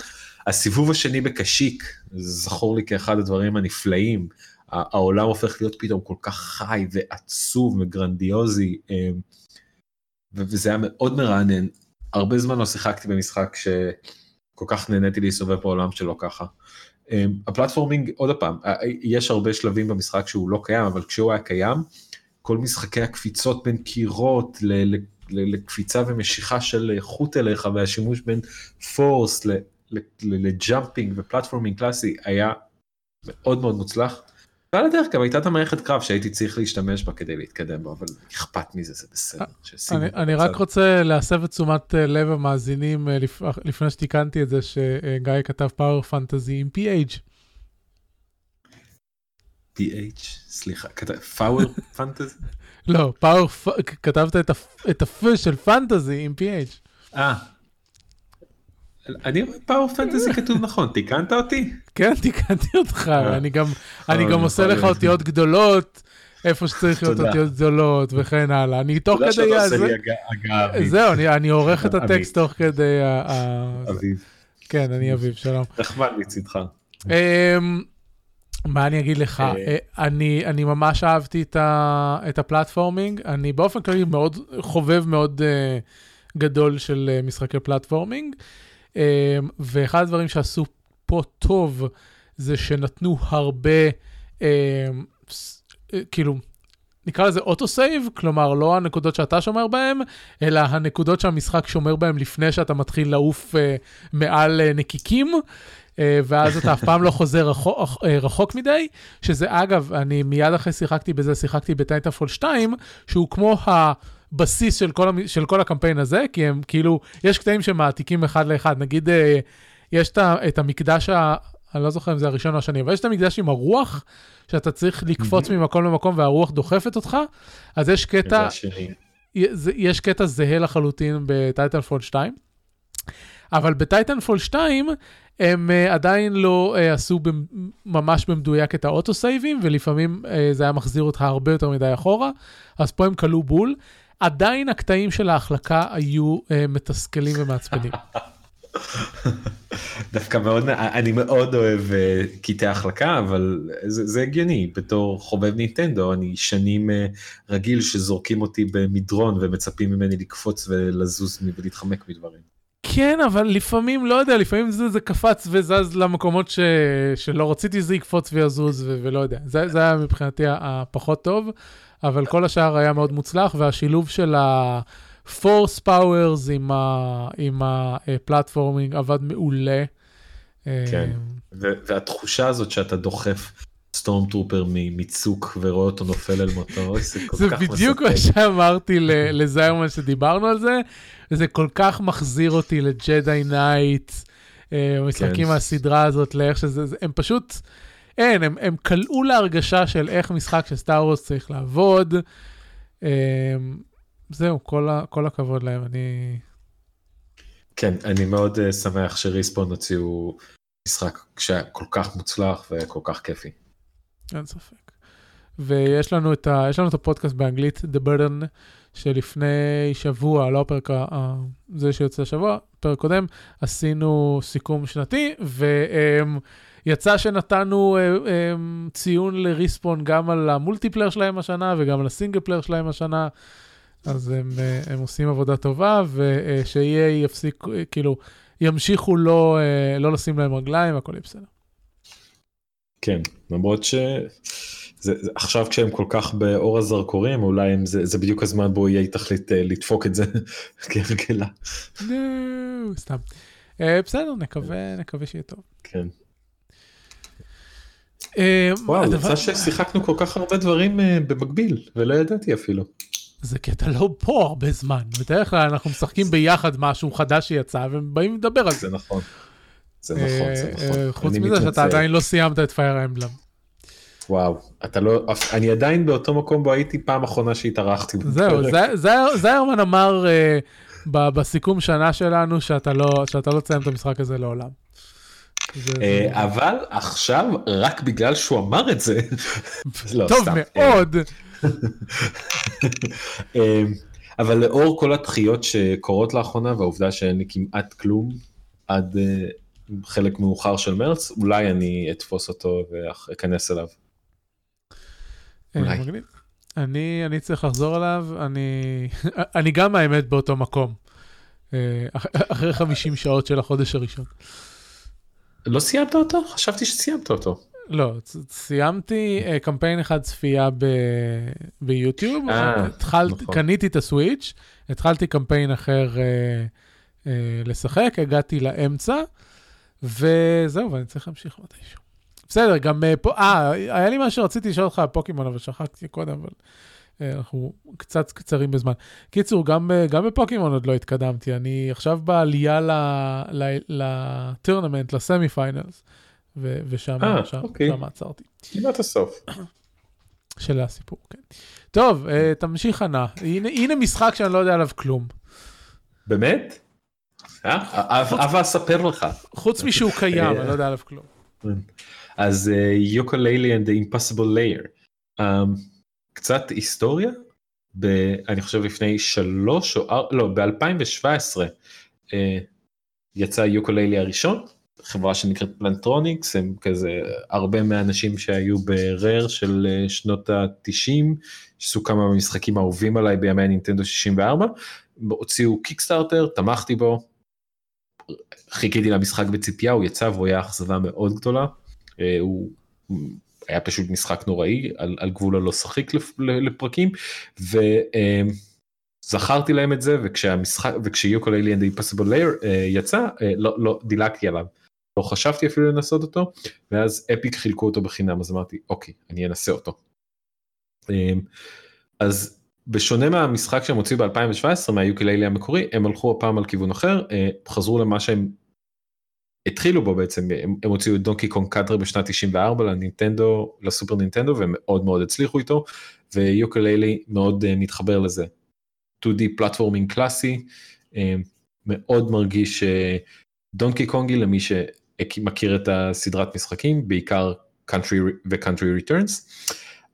הסיבוב השני בקשיק, זכור לי כאחד הדברים הנפלאים. העולם הופך להיות פתאום כל כך חי ועצוב וגרנדיוזי, אה, וזה היה מאוד מרענן. הרבה זמן לא שיחקתי במשחק שכל כך נהניתי להסתובב בעולם שלו ככה. אה, הפלטפורמינג, עוד פעם, יש הרבה שלבים במשחק שהוא לא קיים, אבל כשהוא היה קיים, כל משחקי הקפיצות בין קירות ל- לקפיצה ומשיכה של חוט אליך והשימוש בין Force ל jumping ו platforming קלאסי היה מאוד מאוד מוצלח. ועל הדרך גם הייתה את המערכת קרב שהייתי צריך להשתמש בה כדי להתקדם בו, אבל אכפת מזה, זה בסדר. שישימו אני, אני רק. רוצה להסב את תשומת אה, לב המאזינים אה, לפ... לפני שתיקנתי את זה שגיא כתב power fantasy עם PH. PH, סליחה, כתב- פאוור פנטזי? לא, פאוור, כתבת את, הפ... את הפ של פנטזי עם PH. אה. אני רואה פאוור פנטזי כתוב נכון, תיקנת אותי? כן, תיקנתי אותך, אה. אני גם, אה, עושה לך. אותיות גדולות, איפה שצריך להיות תודה. אותיות גדולות וכן הלאה. אני תוך תודה כדי... שאתה עושה לי אביב. זהו, אני, עורך את. הטקסט תוך כדי ה... אביב. כן, אני אביב, שלום. נחמד מצידך. אמ, מה אני אגיד לך? אה. אני, אני ממש אהבתי את, ה, את ה platforming, אני באופן כללי מאוד חובב מאוד אה, גדול של אה, משחקי platforming, אה, ואחד הדברים שעשו פה טוב זה שנתנו הרבה, ס- אה, כאילו, נקרא לזה auto save, כלומר לא הנקודות שאתה שומר בהן, אלא הנקודות שהמשחק שומר בהן לפני שאתה מתחיל לעוף אה, מעל אה, נקיקים. ואז אתה אף פעם לא חוזר רחוק, רחוק מדי, שזה אגב, אני מיד אחרי שיחקתי בזה, שיחקתי בטייטנפול 2, שהוא כמו הבסיס של כל, המ- של כל הקמפיין הזה, כי הם כאילו, יש קטעים שמעתיקים אחד לאחד, נגיד, אה, יש את, ה- את המקדש, ה, אני לא זוכר אם זה הראשון או השני, אבל יש את המקדש עם הרוח, שאתה צריך לקפוץ ממקום למקום והרוח דוחפת אותך, אז יש זה קטע, יש קטע זהה לחלוטין ב Titanfall 2, אבל ב Titanfall 2 הם אה, עדיין לא אה, עשו במ- ממש במדויק את ה auto saveים, ולפעמים אה, זה היה מחזיר אותך הרבה יותר מדי אחורה, אז פה הם קלעו בול. עדיין הקטעים של ההחלקה היו אה, מתסכלים ומעצבנים. [laughs] דווקא מאוד, אני מאוד אוהב אה, קטעי החלקה, אבל זה, זה הגיוני, בתור חובב נינטנדו, אני שנים אה, רגיל שזורקים אותי במדרון ומצפים ממני לקפוץ ולזוז ולהתחמק מדברים. כן, אבל לפעמים, לא יודע, לפעמים זה, זה קפץ וזז למקומות ש, שלא רציתי שזה יקפוץ ויזוז, ו, ולא יודע. זה, זה היה מבחינתי הפחות טוב, אבל כל השאר היה מאוד מוצלח, והשילוב של ה-force powers עם, הפלטפורמינג עבד מעולה. כן. ו- והתחושה הזאת שאתה דוחף stormtrooper מצוק ורואה אותו נופל אל מותו, זה כל זה כך בדיוק מספק. מה שאמרתי לזיירמן שדיברנו על זה, וזה כל כך מחזיר אותי ל Jedi Knight, משחקים כן. מהסדרה הזאת, לאיך שזה, זה- הם פשוט, אין, הם, הם קלעו להרגשה של איך משחק של Star Wars צריך לעבוד. אה, זהו, כל, ה, כל הכבוד להם, אני... כן, אני מאוד אה, שמח ש Respawn הוציאו משחק שהיה כל כך מוצלח וכל כך כיפי. אין ספק. ויש לנו את, ה, יש לנו את הפודקאסט באנגלית, The Burden, שלפני שבוע, לא הפרק ה- זה שיוצא השבוע, פרק קודם, עשינו סיכום שנתי, ויצא שנתנו אה, אמ, ציון ל Respawn גם על ה multiplayer שלהם השנה וגם על ה single player שלהם השנה. אז הם, אה, הם עושים עבודה טובה, וש EA יפסיק, אה, כאילו, ימשיכו לא, אה, לא לשים להם רגליים, הכל יהיה בסדר. כן, למרות ש... זה, זה, עכשיו כשהם כל כך באור הזרקורים, אולי הם, זה, זה בדיוק הזמן בו יהיה תחליט אה, לדפוק את זה [laughs] כהרגלה. נו, סתם. אה, בסדר, נקווה, נקווה שיהיה טוב. כן. אה, וואו, יצא ששיחקנו כל כך הרבה דברים אה, במקביל, ולא ידעתי אפילו. זה כי אתה לא פה הרבה זמן. בדרך כלל אנחנו משחקים ביחד משהו חדש שיצא, והם באים לדבר על זה. זה נכון. זה נכון, זה אה, נכון. אה, חוץ מזה שאתה. עדיין לא סיימת את פייר אמבלם. וואו, אתה לא, אני עדיין באותו מקום בו הייתי פעם אחרונה שהתארחתי. זהו, זיירמן אמר אה, בסיכום שנה שלנו לא שאתה לא תסיים את המשחק הזה לעולם. אה, אבל עכשיו, רק בגלל שהוא אמר את זה, [laughs] לא, טוב סתם. מאוד. [laughs] אמ, אבל לאור כל הדחיות שקורות לאחרונה והעובדה שאין לי כמעט כלום עד אה, חלק מאוחר של מרץ, אולי אני אתפוס אותו ואכנס אליו. אה, אולי. אני, אני צריך לחזור אליו, אני, [laughs] אני גם האמת באותו מקום, אה, אח- אחרי 50 שעות של החודש הראשון. לא סיימת אותו? חשבתי שסיימת אותו. לא, סיימתי אה, קמפיין אחד צפייה ב... ביוטיוב, אה, התחלתי, נכון. קניתי את הסוויץ', התחלתי קמפיין אחר אה, אה, לשחק, הגעתי לאמצע, וזהו, ואני צריך להמשיך מתישהו. בסדר, גם אה, פה, אה, היה לי מה שרציתי לשאול אותך על פוקימון, אבל שכחתי קודם, אבל אנחנו קצת קצרים בזמן. קיצור, גם, ב- גם בפוקימון עוד לא התקדמתי, אני עכשיו בעלייה ל tournament, ל semi finals, ושם אה, אוקיי. עצרתי. כמעט הסוף. של הסיפור, כן. טוב, אה, תמשיך ענה. הנה, הנה משחק שאני לא יודע עליו כלום. באמת? אה? אבא אספר לך. חוץ משהוא קיים, אה, אני לא יודע עליו כלום. אז יוקוללי and the impossible layer. קצת היסטוריה. ב, אני חושב לפני שלוש או ארבע, לא, ב-2017 uh, יצא יוקוללי הראשון, חברה שנקראת פלנטרוניקס, הם כזה הרבה מהאנשים שהיו ברר של uh, שנות ה-90, שעשו כמה מהמשחקים האהובים עליי בימי הנינטנדו 64, הוציאו קיקסטארטר, תמכתי בו, חיכיתי למשחק בציפייה, הוא יצא והוא היה אכזבה מאוד גדולה. אה, הוא היה פשוט משחק נוראי על, על גבול הלא שחיק לפרקים וזכרתי להם את זה וכשהמשחק וכשיוקוללי and the impossible layer אה, יצא אה, לא, לא דילגתי עליו. לא חשבתי אפילו לנסות אותו ואז Epic חילקו אותו בחינם אז אמרתי אוקיי אני אנסה אותו. אה, אז בשונה מהמשחק שהם הוציאו ב-2017 מה Yooka-Laylee המקורי הם הלכו הפעם על כיוון אחר אה, חזרו למה שהם התחילו בו בעצם הם, הם הוציאו את Donkey Kong Country בשנת 94 לנינטנדו ל Super Nintendo והם מאוד מאוד הצליחו איתו ו Yooka-Laylee מאוד אה, מתחבר לזה. 2D platforming קלאסי אה, מאוד מרגיש דונקי קונגי למי שמכיר את הסדרת משחקים בעיקר Country ו Country Returns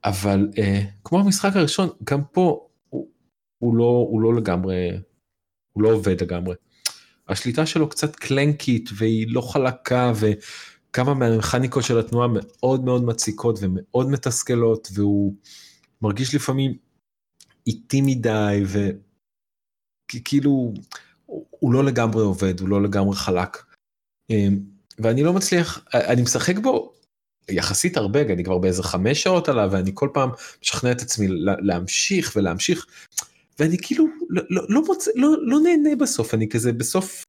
אבל אה, כמו המשחק הראשון גם פה הוא, הוא לא הוא לא לגמרי הוא לא עובד לגמרי. השליטה שלו קצת קלנקית והיא לא חלקה וכמה מהמכניקות של התנועה מאוד מאוד מציקות ומאוד מתסכלות והוא מרגיש לפעמים איטי מדי וכאילו הוא לא לגמרי עובד הוא לא לגמרי חלק. אמ, ואני לא מצליח אני משחק בו יחסית הרבה אני כבר באיזה חמש שעות עליו ואני כל פעם משכנע את עצמי לה- להמשיך ולהמשיך. ואני כאילו לא, לא, לא, מוצא, לא, לא נהנה בסוף אני כזה בסוף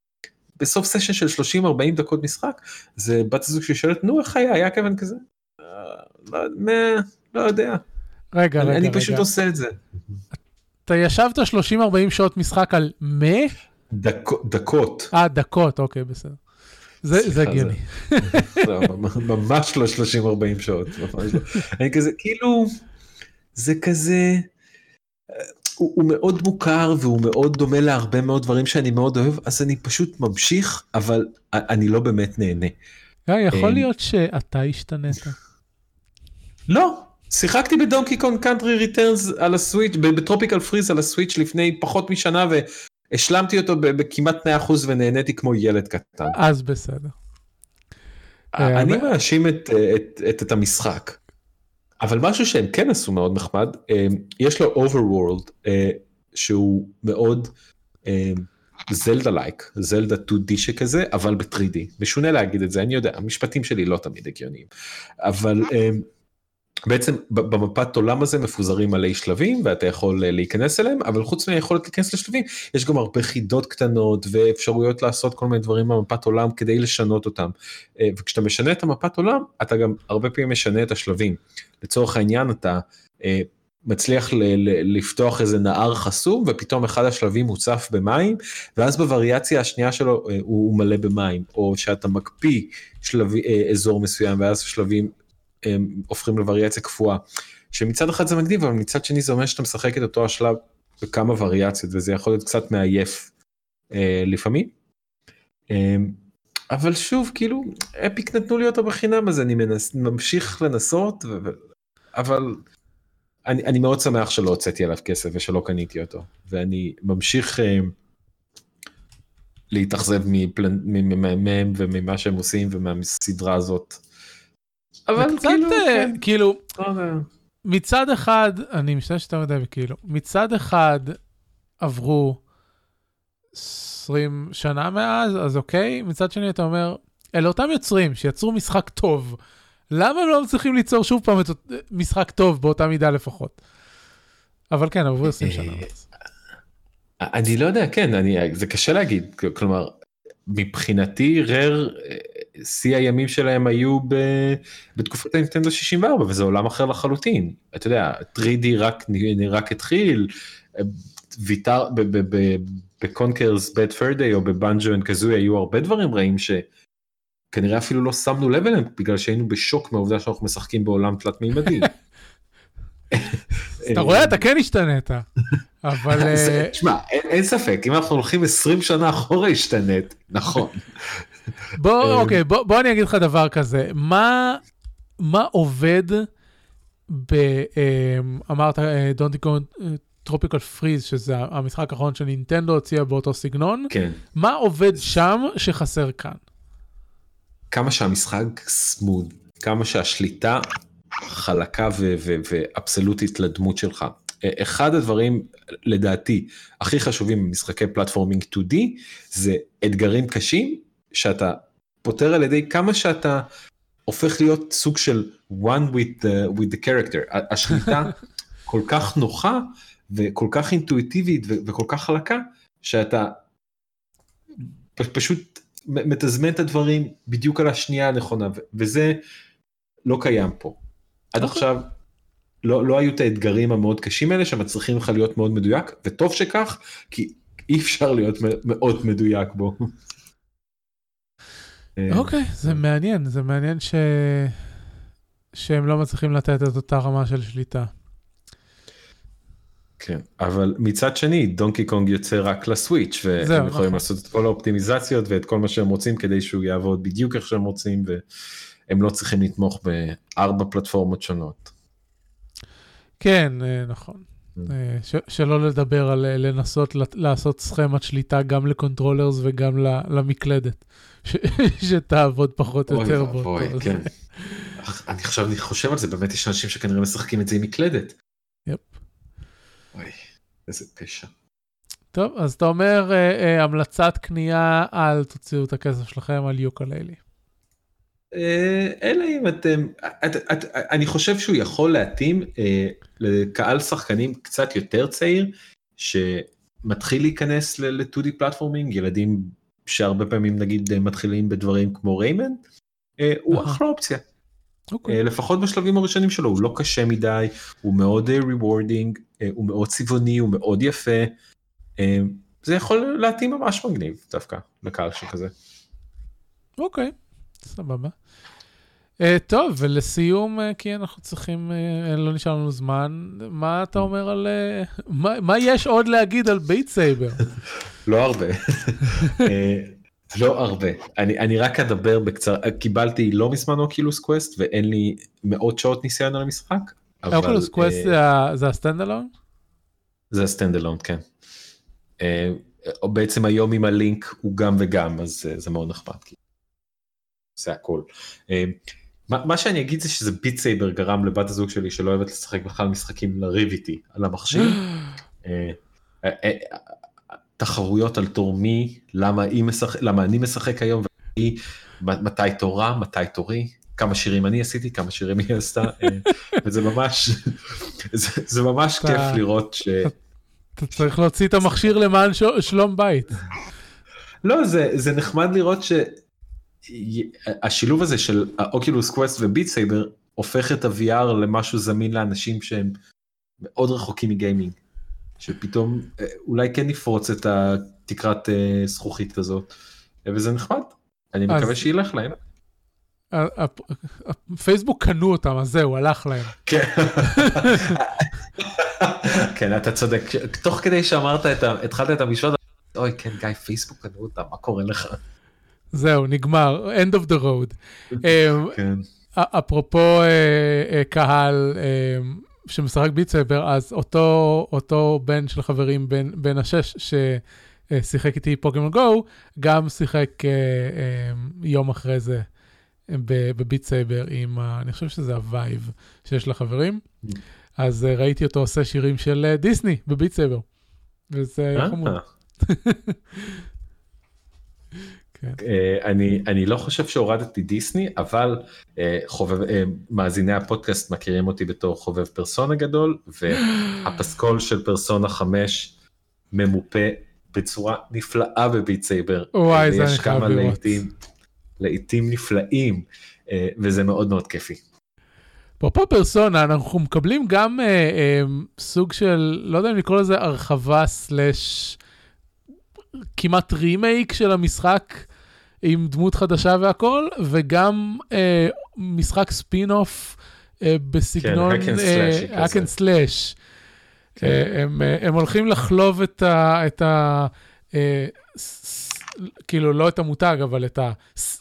בסוף סשן של 30-40 דקות משחק זה בת הזוג ששואלת נו איך היה היה כיוון כזה. "אה, לא, מה, לא יודע רגע, אני, רגע, אני רגע. פשוט עושה את זה אתה ישבת 30-40 שעות משחק על מה? דקות דקות אה, דקות, אוקיי, בסדר. זה הגיוני. ממש לא 30-40 שעות ממש לא. אני כזה כאילו זה כזה הוא, הוא מאוד מוכר והוא מאוד דומה להרבה מאוד דברים שאני מאוד אוהב אז אני פשוט ממשיך אבל אני לא באמת נהנה. אה, יכול אה, להיות שאתה השתנית. לא, שיחקתי ב Donkey Kong Country Returns על ה Switch, ב Tropical Freeze על ה Switch לפני פחות משנה והשלמתי אותו בכמעט 100% ונהניתי כמו ילד קטן. אז בסדר. אה, אני מאשים את המשחק. אבל משהו שהם כן עשו מאוד נחמד, אה, יש לו overworld אה, שהוא מאוד זלדה לייק, זלדה 2D שכזה, אבל ב-3D. משונה להגיד את זה, אני יודע, המשפטים שלי לא תמיד הגיוניים. אבל אה, בעצם במפת עולם הזה מפוזרים מלא שלבים ואתה יכול להיכנס אליהם, אבל חוץ מהיכולת להיכנס לשלבים, יש גם הרבה חידות קטנות ואפשרויות לעשות כל מיני דברים במפת עולם כדי לשנות אותם. וכשאתה משנה את המפת עולם, אתה גם הרבה פעמים משנה את השלבים. לצורך העניין אתה אה, מצליח ל- ל- לפתוח איזה נהר חסום ופתאום אחד השלבים מוצף במים ואז בווריאציה השנייה שלו אה, הוא, הוא מלא במים או שאתה מקפיא שלב, אה, אזור מסוים ואז השלבים אה, הופכים לווריאציה קפואה. שמצד אחד זה מגניב אבל מצד שני זה אומר שאתה משחק את אותו השלב בכמה וריאציות וזה יכול להיות קצת מעייף אה, לפעמים. אה, אבל שוב כאילו אפיק נתנו לי אותו בחינם אז אני מנס, ממשיך לנסות ו... אבל אני, אני מאוד שמח שלא הוצאתי עליו כסף ושלא קניתי אותו, ואני ממשיך אה, להתאכזב מפלנ- מהם וממה שהם עושים ומהסדרה הזאת. אבל קצת, כאילו, כן, כאילו, לא. מצד אחד, אני משתמש יותר מדי בכאילו, מצד אחד עברו 20 שנה מאז, אז אוקיי, מצד שני אתה אומר, אלה אותם יוצרים שיצרו משחק טוב, למה הם לא מצליחים ליצור שוב פעם את משחק טוב באותה מידה לפחות? אבל כן, עברו 20 שנה. אה. אני לא יודע, כן, אני, זה קשה להגיד, כלומר, מבחינתי רר, שיא הימים שלהם היו ב, בתקופת הנינטנדו 64 וזה עולם אחר לחלוטין. אתה יודע, 3D רק, רק התחיל, אה, ויתר, ב Conker's Bad Fur Day או ב Banjo-Kazooie היו הרבה דברים רעים שכנראה אפילו לא שמנו לב אליהם בגלל שהיינו בשוק מהעובדה שאנחנו משחקים בעולם תלת מימדי. אתה רואה, אתה כן השתנית, אבל... [laughs] זה- אה, תשמע, אין, ספק, אם אנחנו הולכים 20 שנה אחורה השתנית, נכון. בוא, אה, אוקיי, בוא, אני אגיד לך דבר כזה, מה, מה עובד ב... אה, אמרת דונטי קונג טרופיקל פריז, שזה המשחק האחרון שנינטנדו הוציאה באותו סגנון, כן. מה עובד שם שחסר כאן? כמה שהמשחק סמוד, כמה שהשליטה חלקה ואבסולוטית לדמות שלך. אה, אחד הדברים לדעתי הכי חשובים במשחקי פלטפורמינג 2D זה אתגרים קשים שאתה פותר על ידי כמה שאתה הופך להיות סוג של one with the, with the character. השליטה [laughs] כל כך נוחה וכל כך אינטואיטיבית וכל כך חלקה שאתה פשוט מתזמן את הדברים בדיוק על השנייה הנכונה וזה לא קיים פה. עד אוקיי. עכשיו לא, לא היו את האתגרים המאוד קשים האלה שמצריכים לך להיות מאוד מדויק וטוב שכך כי אי אפשר להיות מאוד מדויק בו. אה, אוקיי, זה מעניין, זה מעניין ש... שהם לא מצליחים לתת את אותה רמה של שליטה. כן, אבל מצד שני דונקי קונג יוצא רק ל Switch זהו, והם יכולים נכון. לעשות את כל האופטימיזציות ואת כל מה שהם רוצים כדי שהוא יעבוד בדיוק איך שהם רוצים והם לא צריכים לתמוך בארבע פלטפורמות שונות. כן, אה, נכון. Mm. אה, ש- שלא לדבר על אה, לנסות לעשות סכמת שליטה גם ל controllers וגם ל- למקלדת, ש- [laughs] שתעבוד פחות או אוי יותר ואבוי, באותו כן. אני עכשיו אני חושב על זה באמת יש אנשים שכנראה משחקים את זה עם מקלדת. איזה פשע. טוב, אז אתה אומר אה, אה, המלצת קנייה על תוציאו את הכסף שלכם על יוקללי. אה, אלא אם אתם, את, את, אני חושב שהוא יכול להתאים אה, לקהל שחקנים קצת יותר צעיר שמתחיל להיכנס ל-2D פלטפורמינג, ילדים שהרבה פעמים נגיד אה, מתחילים בדברים כמו ריימן, אה, הוא. אחלה אופציה. אוקיי. אה, לפחות בשלבים הראשונים שלו הוא לא קשה מדי הוא מאוד rewarding הוא מאוד צבעוני הוא מאוד יפה אה, זה יכול להתאים ממש מגניב דווקא לקהל שכזה. אוקיי, סבבה. Uh, טוב, ולסיום, uh, כי אנחנו צריכים, uh, לא נשאר לנו זמן, מה אתה אומר על... Uh, מה, מה יש עוד להגיד על Beat Saber? [laughs] לא הרבה. [laughs] אה, לא הרבה. אני, אני רק אדבר בקצרה, קיבלתי לא מזמן Oculus Quest ואין לי מאות שעות ניסיון על המשחק. אבל, Oculus Quest אה, זה ה stand alone? זה ה stand alone, כן. אה, או בעצם היום עם הלינק הוא גם וגם, אז אה, זה מאוד נחמד. כי זה הכל. אה, מה מה שאני אגיד זה שזה Beat Saber גרם לבת הזוג שלי שלא אוהבת לשחק בכלל משחקים לריב איתי על המכשיר. [gasps] תחרויות על תור מי, למה, משחק, למה אני משחק היום והיא, מתי תורה, מתי תורי, כמה שירים אני עשיתי, כמה שירים היא עשתה, אה, וזה ממש, [laughs] זה, זה ממש כיף לראות ש... אתה צריך להוציא את המכשיר למען ש- שלום בית. לא, זה, זה נחמד לראות שהשילוב הזה של ה Oculus Quest ו Beat Saber הופך את ה-VR למשהו זמין לאנשים שהם מאוד רחוקים מגיימינג. שפתאום אה, אולי כן נפרוץ את התקרת אה, זכוכית הזאת, אה, וזה נחמד. אני אז- מקווה שילך להם. הפייסבוק קנו אותם, אז זהו, הלך להם. כן. כן, אתה צודק. תוך כדי שאמרת את ה... התחלת את המשפט, אוי כן גיא, פייסבוק קנו אותם, מה קורה לך? זהו, נגמר, end of the road. [laughs] כן. אפרופו קהל, שמשחק Beat Saber, אז אותו, אותו בן של חברים, בן, בן השש, ששיחק איתי Pokémon Go, גם שיחק אה, אה, יום אחרי זה ב Beat Saber עם, ה, אני חושב שזה ה Vive שיש לחברים. Mm. אז אה, ראיתי אותו עושה שירים של אה, דיסני ב Beat Saber. וזה אה. [laughs] כן. אני, אני לא חושב שהורדתי דיסני, אבל חובב, מאזיני הפודקאסט מכירים אותי בתור חובב פרסונה גדול, והפסקול של פרסונה 5 ממופה בצורה נפלאה ב Beat Saber. וואי, זה אני חייב לראות. להיטים נפלאים, וזה מאוד מאוד כיפי. אפרופו פרסונה, אנחנו מקבלים גם אה, אה, סוג של, לא יודע אם לקרוא לזה הרחבה slash כמעט רימייק של המשחק עם דמות חדשה והכל, וגם אה, משחק ספין אוף אה, בסגנון hack and slash. הם, הולכים לחלוב את ה... את ה אה, כאילו לא את המותג, אבל את, ה,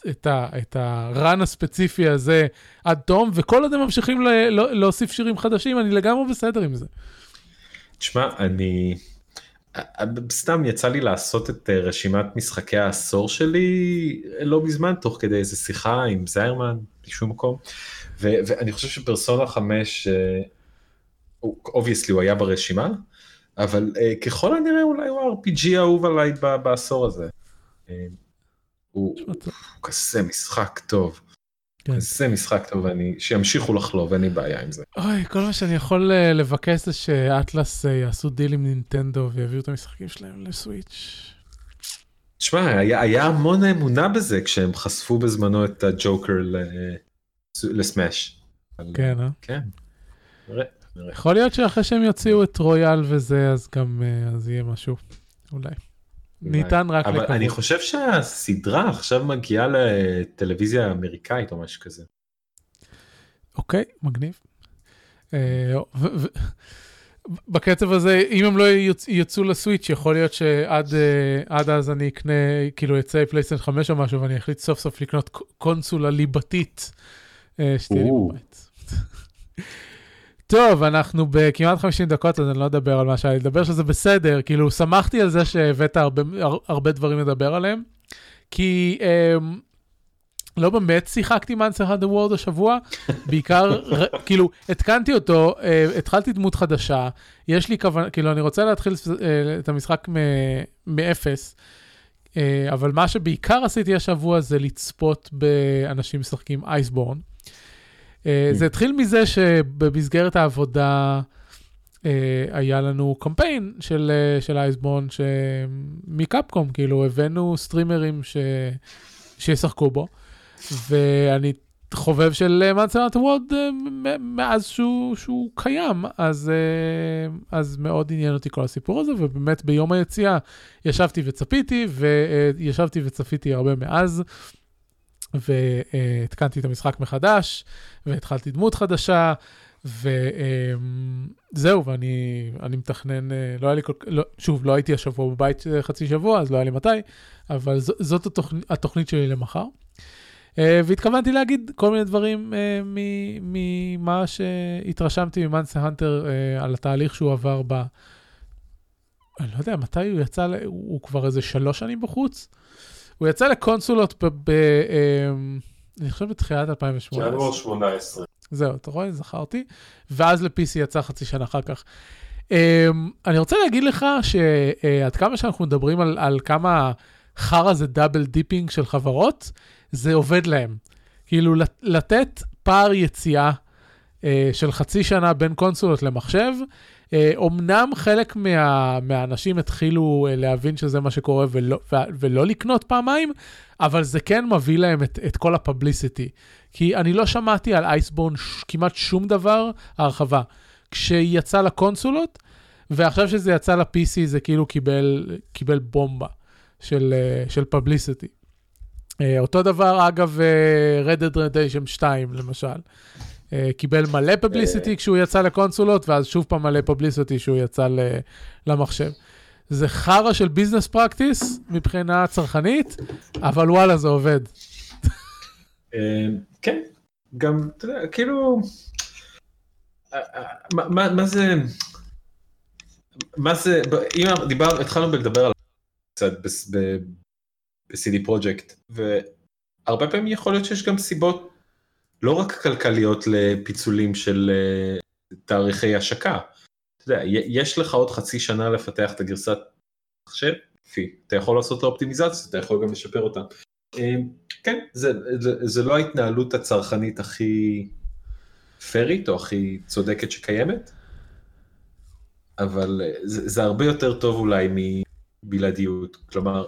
את, ה, את ה run הספציפי הזה עד תום, וכל עוד הם ממשיכים ל, לא, להוסיף שירים חדשים, אני לגמרי בסדר עם זה. תשמע, אני... סתם יצא לי לעשות את אה, רשימת משחקי העשור שלי לא מזמן, תוך כדי איזה שיחה עם זיירמן, בשום מקום, ו- ואני חושב שפרסונה 5, obviously הוא היה ברשימה, אבל ככל הנראה אולי הוא ה-RPG האהוב עליי בעשור הזה. הוא כזה משחק טוב. כן. זה משחק טוב ואני שימשיכו לחלוב אין לי בעיה עם זה. אוי כל מה שאני יכול אה, לבקש זה ש Atlus אה, יעשו דיל עם נינטנדו ויביאו את המשחקים שלהם ל Switch. תשמע היה, היה המון אמונה בזה כשהם חשפו בזמנו את ה Joker ל Smash. כן אה? כן. נראה, נראה. יכול להיות שאחרי שהם יוציאו את רויאל וזה אז גם אז יהיה משהו אולי. ניתן רק לקוות. אבל אני חושב שהסדרה עכשיו מגיעה לטלוויזיה אמריקאית או משהו כזה. אוקיי, מגניב. אה, בקצב הזה, אם הם לא יצאו לסוויץ', יכול להיות שעד אה, אז אני אקנה, כאילו יצא פלייסטיישן 5 או משהו, ואני אחליט סוף סוף לקנות קונסולה ליבתית אה, שתהיה לי בבית. טוב, אנחנו בכמעט 50 דקות, אז אני לא אדבר על מה שהיה לי לדבר, שזה בסדר, כאילו, שמחתי על זה שהבאת הרבה, הרבה דברים לדבר עליהם, כי um, לא באמת שיחקתי מאנסר הנדר וורד השבוע, [laughs] בעיקר, כאילו, התקנתי אותו, uh, התחלתי דמות חדשה, יש לי כוונה, כאילו, אני רוצה להתחיל uh, את המשחק מאפס, uh, אבל מה שבעיקר עשיתי השבוע זה לצפות באנשים משחקים אייסבורן. אה, זה התחיל מזה שבמסגרת העבודה אה, היה לנו קמפיין של, אה, של אייסבון מקפקום, כאילו הבאנו סטרימרים ש, שישחקו בו, ואני חובב של מאנסרנט וורד מאז שהוא, שהוא קיים, אז, אז מאוד עניין אותי כל הסיפור הזה, ובאמת ביום היציאה ישבתי וצפיתי, וישבתי וצפיתי הרבה מאז. והתקנתי את המשחק מחדש, והתחלתי דמות חדשה, וזהו, ואני מתכנן, לא היה לי כל כך, לא, שוב, לא הייתי השבוע בבית חצי שבוע, אז לא היה לי מתי, אבל ז, זאת התוכנית, התוכנית שלי למחר. והתכוונתי להגיד כל מיני דברים ממה שהתרשמתי ממאנסה האנטר על התהליך שהוא עבר ב... אני לא יודע, מתי הוא יצא, הוא כבר איזה שלוש שנים בחוץ? הוא יצא לקונסולות ב... ב אמ, אני חושב בתחילת 2018. ינואר 18. זהו, אתה רואה? זכרתי. ואז ל-PC יצא חצי שנה אחר כך. Um, אני רוצה להגיד לך שעד כמה שאנחנו מדברים על, על כמה חרא זה double dipping של חברות, זה עובד להם. כאילו, לתת פער יציאה uh, של חצי שנה בין קונסולות למחשב, אומנם אה, חלק מה, מהאנשים התחילו אה, להבין שזה מה שקורה ולא, ולא לקנות פעמיים, אבל זה כן מביא להם את, את כל ה publicity. כי אני לא שמעתי על אייסבורן ש, כמעט שום דבר, הרחבה. כשיצא לקונסולות, ועכשיו שזה יצא ל-PC זה כאילו קיבל, קיבל בומבה של, אה, של פבליסיטי. אותו דבר, אגב, Red Dead Redemption 2, למשל. אה, קיבל מלא פבליסיטי אה. כשהוא יצא לקונסולות, ואז שוב פעם מלא פבליסיטי כשהוא יצא למחשב. זה חרא של ביזנס פרקטיס מבחינה צרכנית, אבל וואלה, זה עובד. אה, כן, גם, אתה יודע, כאילו, מה, זה, מה זה, אם דיבר, התחלנו לדבר על קצת ב-CD פרויקט, והרבה פעמים יכול להיות שיש גם סיבות לא רק כלכליות לפיצולים של אה, תאריכי השקה. אתה יודע, יש לך עוד חצי שנה לפתח את הגרסת מחשב, אתה יכול לעשות לו אופטימיזציה, אתה יכול גם לשפר אותה. אה, כן, זה, זה, זה לא ההתנהלות הצרכנית הכי פיירית או הכי צודקת שקיימת, אבל אה, זה, זה הרבה יותר טוב אולי מבלעדיות. כלומר,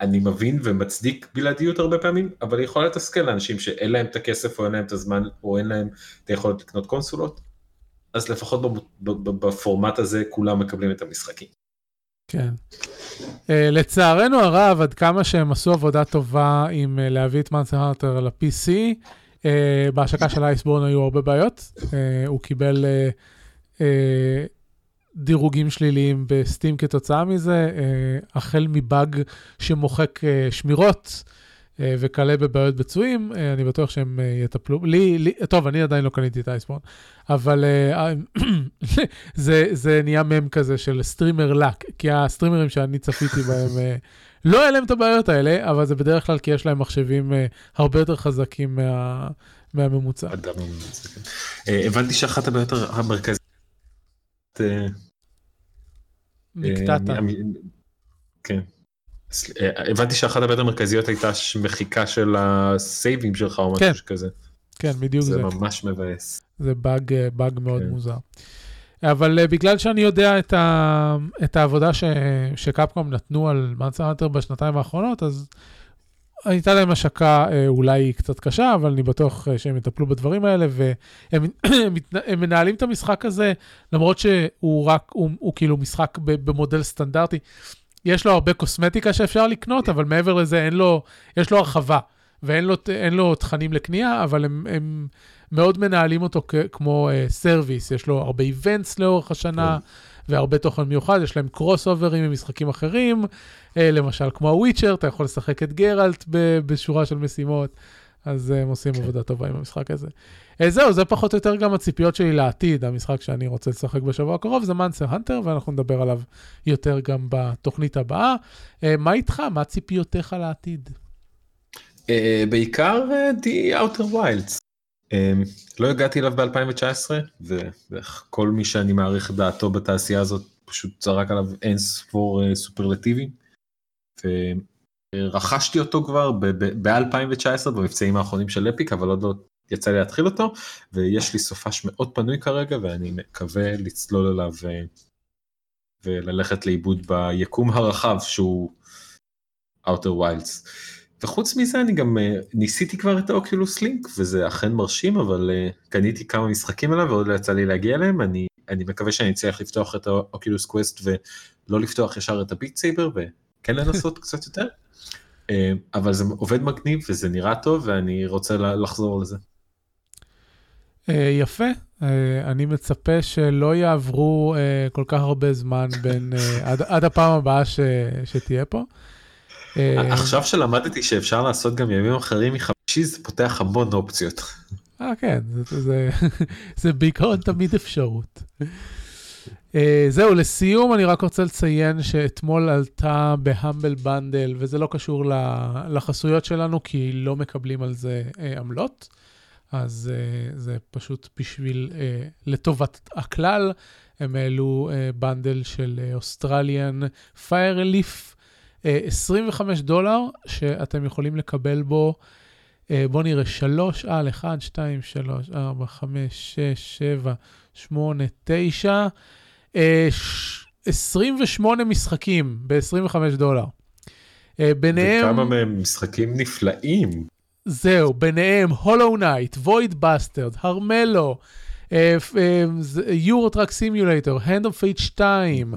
אני מבין ומצדיק בלעדיות הרבה פעמים, אבל היא יכולה לתסכל לאנשים שאין להם את הכסף או אין להם את הזמן או אין להם את היכולת לקנות קונסולות, אז לפחות בפורמט הזה כולם מקבלים את המשחקים. כן. Uh, לצערנו הרב, עד כמה שהם עשו עבודה טובה עם uh, להביא את מאנסר הארטר ל-PC, בהשקה של אייסבורן היו הרבה בעיות. Uh, הוא קיבל דירוגים שליליים בסטים כתוצאה מזה, uh, החל מבאג שמוחק uh, שמירות. אה, וכלה בבעיות ביצועים, אה, אני בטוח שהם אה, יטפלו. לי, לי, טוב, אני עדיין לא קניתי את אייסבורן, אבל [clears throat] זה, זה נהיה מם כזה של streamer luck, כי הסטרימרים שאני צפיתי בהם, לא היה להם את הבעיות האלה, אבל זה בדרך כלל כי יש להם מחשבים הרבה יותר חזקים מה, מהממוצע. כן. הבנתי שאחת הבעיות המרכזיות... נקטעת. כן. אה, הבנתי שאחת הבעיות המרכזיות הייתה מחיקה של הסייבים שלך או משהו כן. כזה. כן, בדיוק זה. זה ממש מבאס. זה באג, אה, באג מאוד כן. מוזר. אבל בגלל שאני יודע את, ה, את העבודה ש, שקפקום נתנו על מאנסר האנטר בשנתיים האחרונות, אז הייתה להם השקה uh, אולי קצת קשה, אבל אני בטוח uh, שהם יטפלו בדברים האלה, והם [clears throat] הם מנהלים את המשחק הזה, למרות שהוא רק, הוא, הוא כאילו משחק במודל סטנדרטי. יש לו הרבה קוסמטיקה שאפשר לקנות, אבל מעבר לזה אין לו, יש לו הרחבה, ואין לו, לו תכנים לקנייה, אבל הם, הם מאוד מנהלים אותו כ, כמו service, uh, יש לו הרבה events לאורך השנה, כן. והרבה תוכן מיוחד, יש להם קרוסאוברים עם משחקים אחרים, uh, למשל כמו ה Witcher, אתה יכול לשחק את גרלט בשורה של משימות. אז הם עושים כן. עבודה טובה עם המשחק הזה. אה, זהו, זה פחות או יותר גם הציפיות שלי לעתיד. המשחק שאני רוצה לשחק בשבוע הקרוב זה Monster Hunter, ואנחנו נדבר עליו יותר גם בתוכנית הבאה. אה, מה איתך? מה ציפיותיך לעתיד? אה, בעיקר The Outer Wilds. לא הגעתי אליו ב-2019, וכל מי שאני מעריך דעתו בתעשייה הזאת פשוט זרק עליו אין ספור סופרלטיבים. רכשתי אותו כבר ב-2019 במבצעים האחרונים של אפיק אבל עוד לא יצא לי להתחיל אותו ויש לי סופש מאוד פנוי כרגע ואני מקווה לצלול אליו ו... וללכת לאיבוד ביקום הרחב שהוא Outer Wilds. וחוץ מזה אני גם uh, ניסיתי כבר את ה Oculus Link וזה אכן מרשים אבל uh, קניתי כמה משחקים עליו ועוד לא יצא לי להגיע אליהם אני אני מקווה שאני אצליח לפתוח את ה Oculus Quest ולא לפתוח ישר את ה Beat Saber וכן לנסות [laughs] קצת יותר. אה, אבל זה עובד מגניב וזה נראה טוב ואני רוצה לחזור לזה. אה, יפה, אה, אני מצפה שלא יעברו כל כך הרבה זמן בין עד, עד הפעם הבאה ש, שתהיה פה. עכשיו שלמדתי שאפשר לעשות גם ימים אחרים מחמישי זה פותח המון אופציות. אה כן, זה, [laughs] בעיקרון תמיד אפשרות. Uh, זהו, לסיום אני רק רוצה לציין שאתמול עלתה בהמבל בנדל, וזה לא קשור לחסויות שלנו, כי לא מקבלים על זה uh, עמלות, אז זה פשוט בשביל, לטובת הכלל, הם העלו bundle של Australian Fire Relief, 25 דולר, שאתם יכולים לקבל בו, uh, בואו נראה, 3 על 1, 2, 3, 4, 5, 6, 7, 8, 9, 28 משחקים ב-25 דולר. אה, ביניהם... וכמה מהם משחקים נפלאים. זהו, ביניהם Hollow Knight, Void Bastards, הרמלו, Euro Truck Simulator, Hand of Fate 2,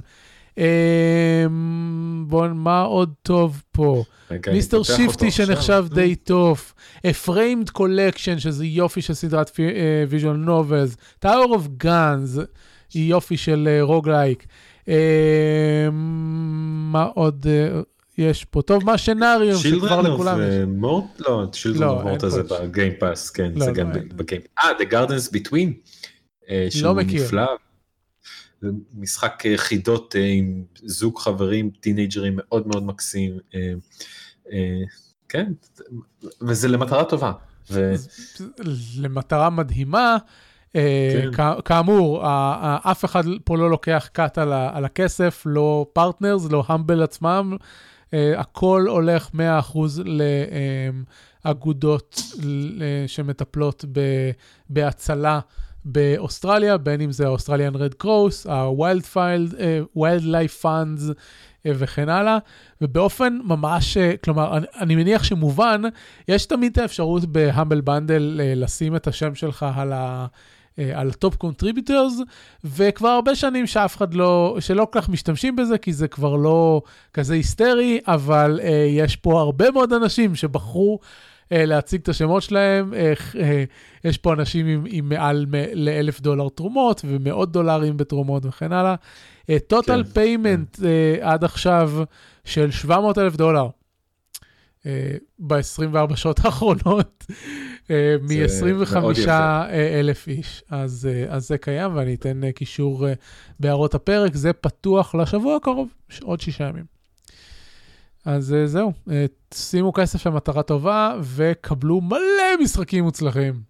בואו, מה עוד טוב פה? Mr. Shifty שנחשב די טוב, Framed Collection שזה יופי של סדרת visual novels, Tower of Guns, היא יופי של roguelike. אה, אה, מה עוד אה, יש פה? טוב, מה שנאריו שכבר לכולם יש. מורט? לא, שילדרן אוף מורט הזה בגיימפאס, כן, לא, זה גם לא, בגיימפאס. אה, The Gardens Between. אה, לא שהוא. נפלא. משחק אה, חידות אה, עם זוג חברים טינג'רים מאוד מאוד מקסים. אה, כן, וזה למטרה טובה. ו... למטרה מדהימה. כן. כאמור, אף אחד פה לא לוקח cut על, הכסף, לא partners, לא Humble עצמם, הכל הולך 100% לאגודות שמטפלות בהצלה באוסטרליה, בין אם זה ה Australian Red Cross, ה-Wildlife Funds וכן הלאה, ובאופן ממש, אה, כלומר, אני, אני מניח שמובן, יש תמיד את האפשרות ב Humble Bundle אה, לשים את השם שלך על ה... אה, על top contributors, וכבר הרבה שנים שאף אחד לא, שלא כל כך משתמשים בזה, כי זה כבר לא כזה היסטרי, אבל אה, יש פה הרבה מאוד אנשים שבחרו להציג את השמות שלהם. אה, אה, יש פה אנשים עם, עם מעל לאלף דולר תרומות ומאות דולרים בתרומות וכן הלאה. total כן, payment עד עכשיו של 700 אלף דולר. ב-24 שעות האחרונות, מ-25 מאוד יפה. אלף איש. אז, אה, אז זה קיים, ואני אתן אה, קישור אה, בהערות הפרק, זה פתוח לשבוע הקרוב, עוד שישה ימים. אז אה, זהו, אה, שימו כסף למטרה טובה וקבלו מלא משחקים מוצלחים.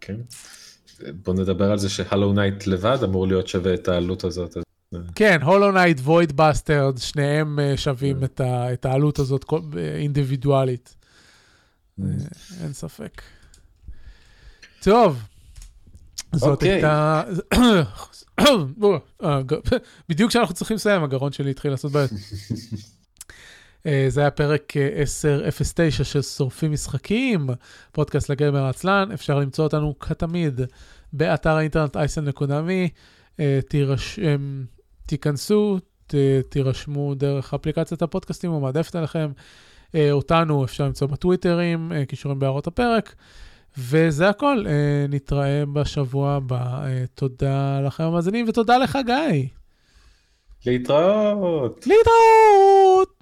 כן. בוא נדבר על זה ש Hollow Knight לבד אמור להיות שווה את העלות הזאת. אז- כן, Hollow Knight, Void Bastards, שניהם אה, שווים את, ה, את העלות הזאת אה, אינדיבידואלית. אה, אין ספק. טוב, זאת אוקיי. הייתה... [coughs] אה, [coughs] בדיוק כשאנחנו צריכים לסיים, הגרון שלי התחיל לעשות בעיות. [laughs] אה, זה היה פרק אה, 1009 של שורפים משחקים, פודקאסט לגיימר העצלן, אפשר למצוא אותנו כתמיד באתר האינטרנט אייסן.מי, אה, תירש- אמ, תיכנסו, ת- תירשמו דרך אפליקציית הפודקאסטים המועדפת עליכם. אה, אותנו אפשר למצוא בטוויטרים, אה, קישורים בהערות הפרק. וזה הכל, אה, נתראה בשבוע הבא. אה, תודה לכם המאזינים ותודה לך גיא. להתראות. להתראות!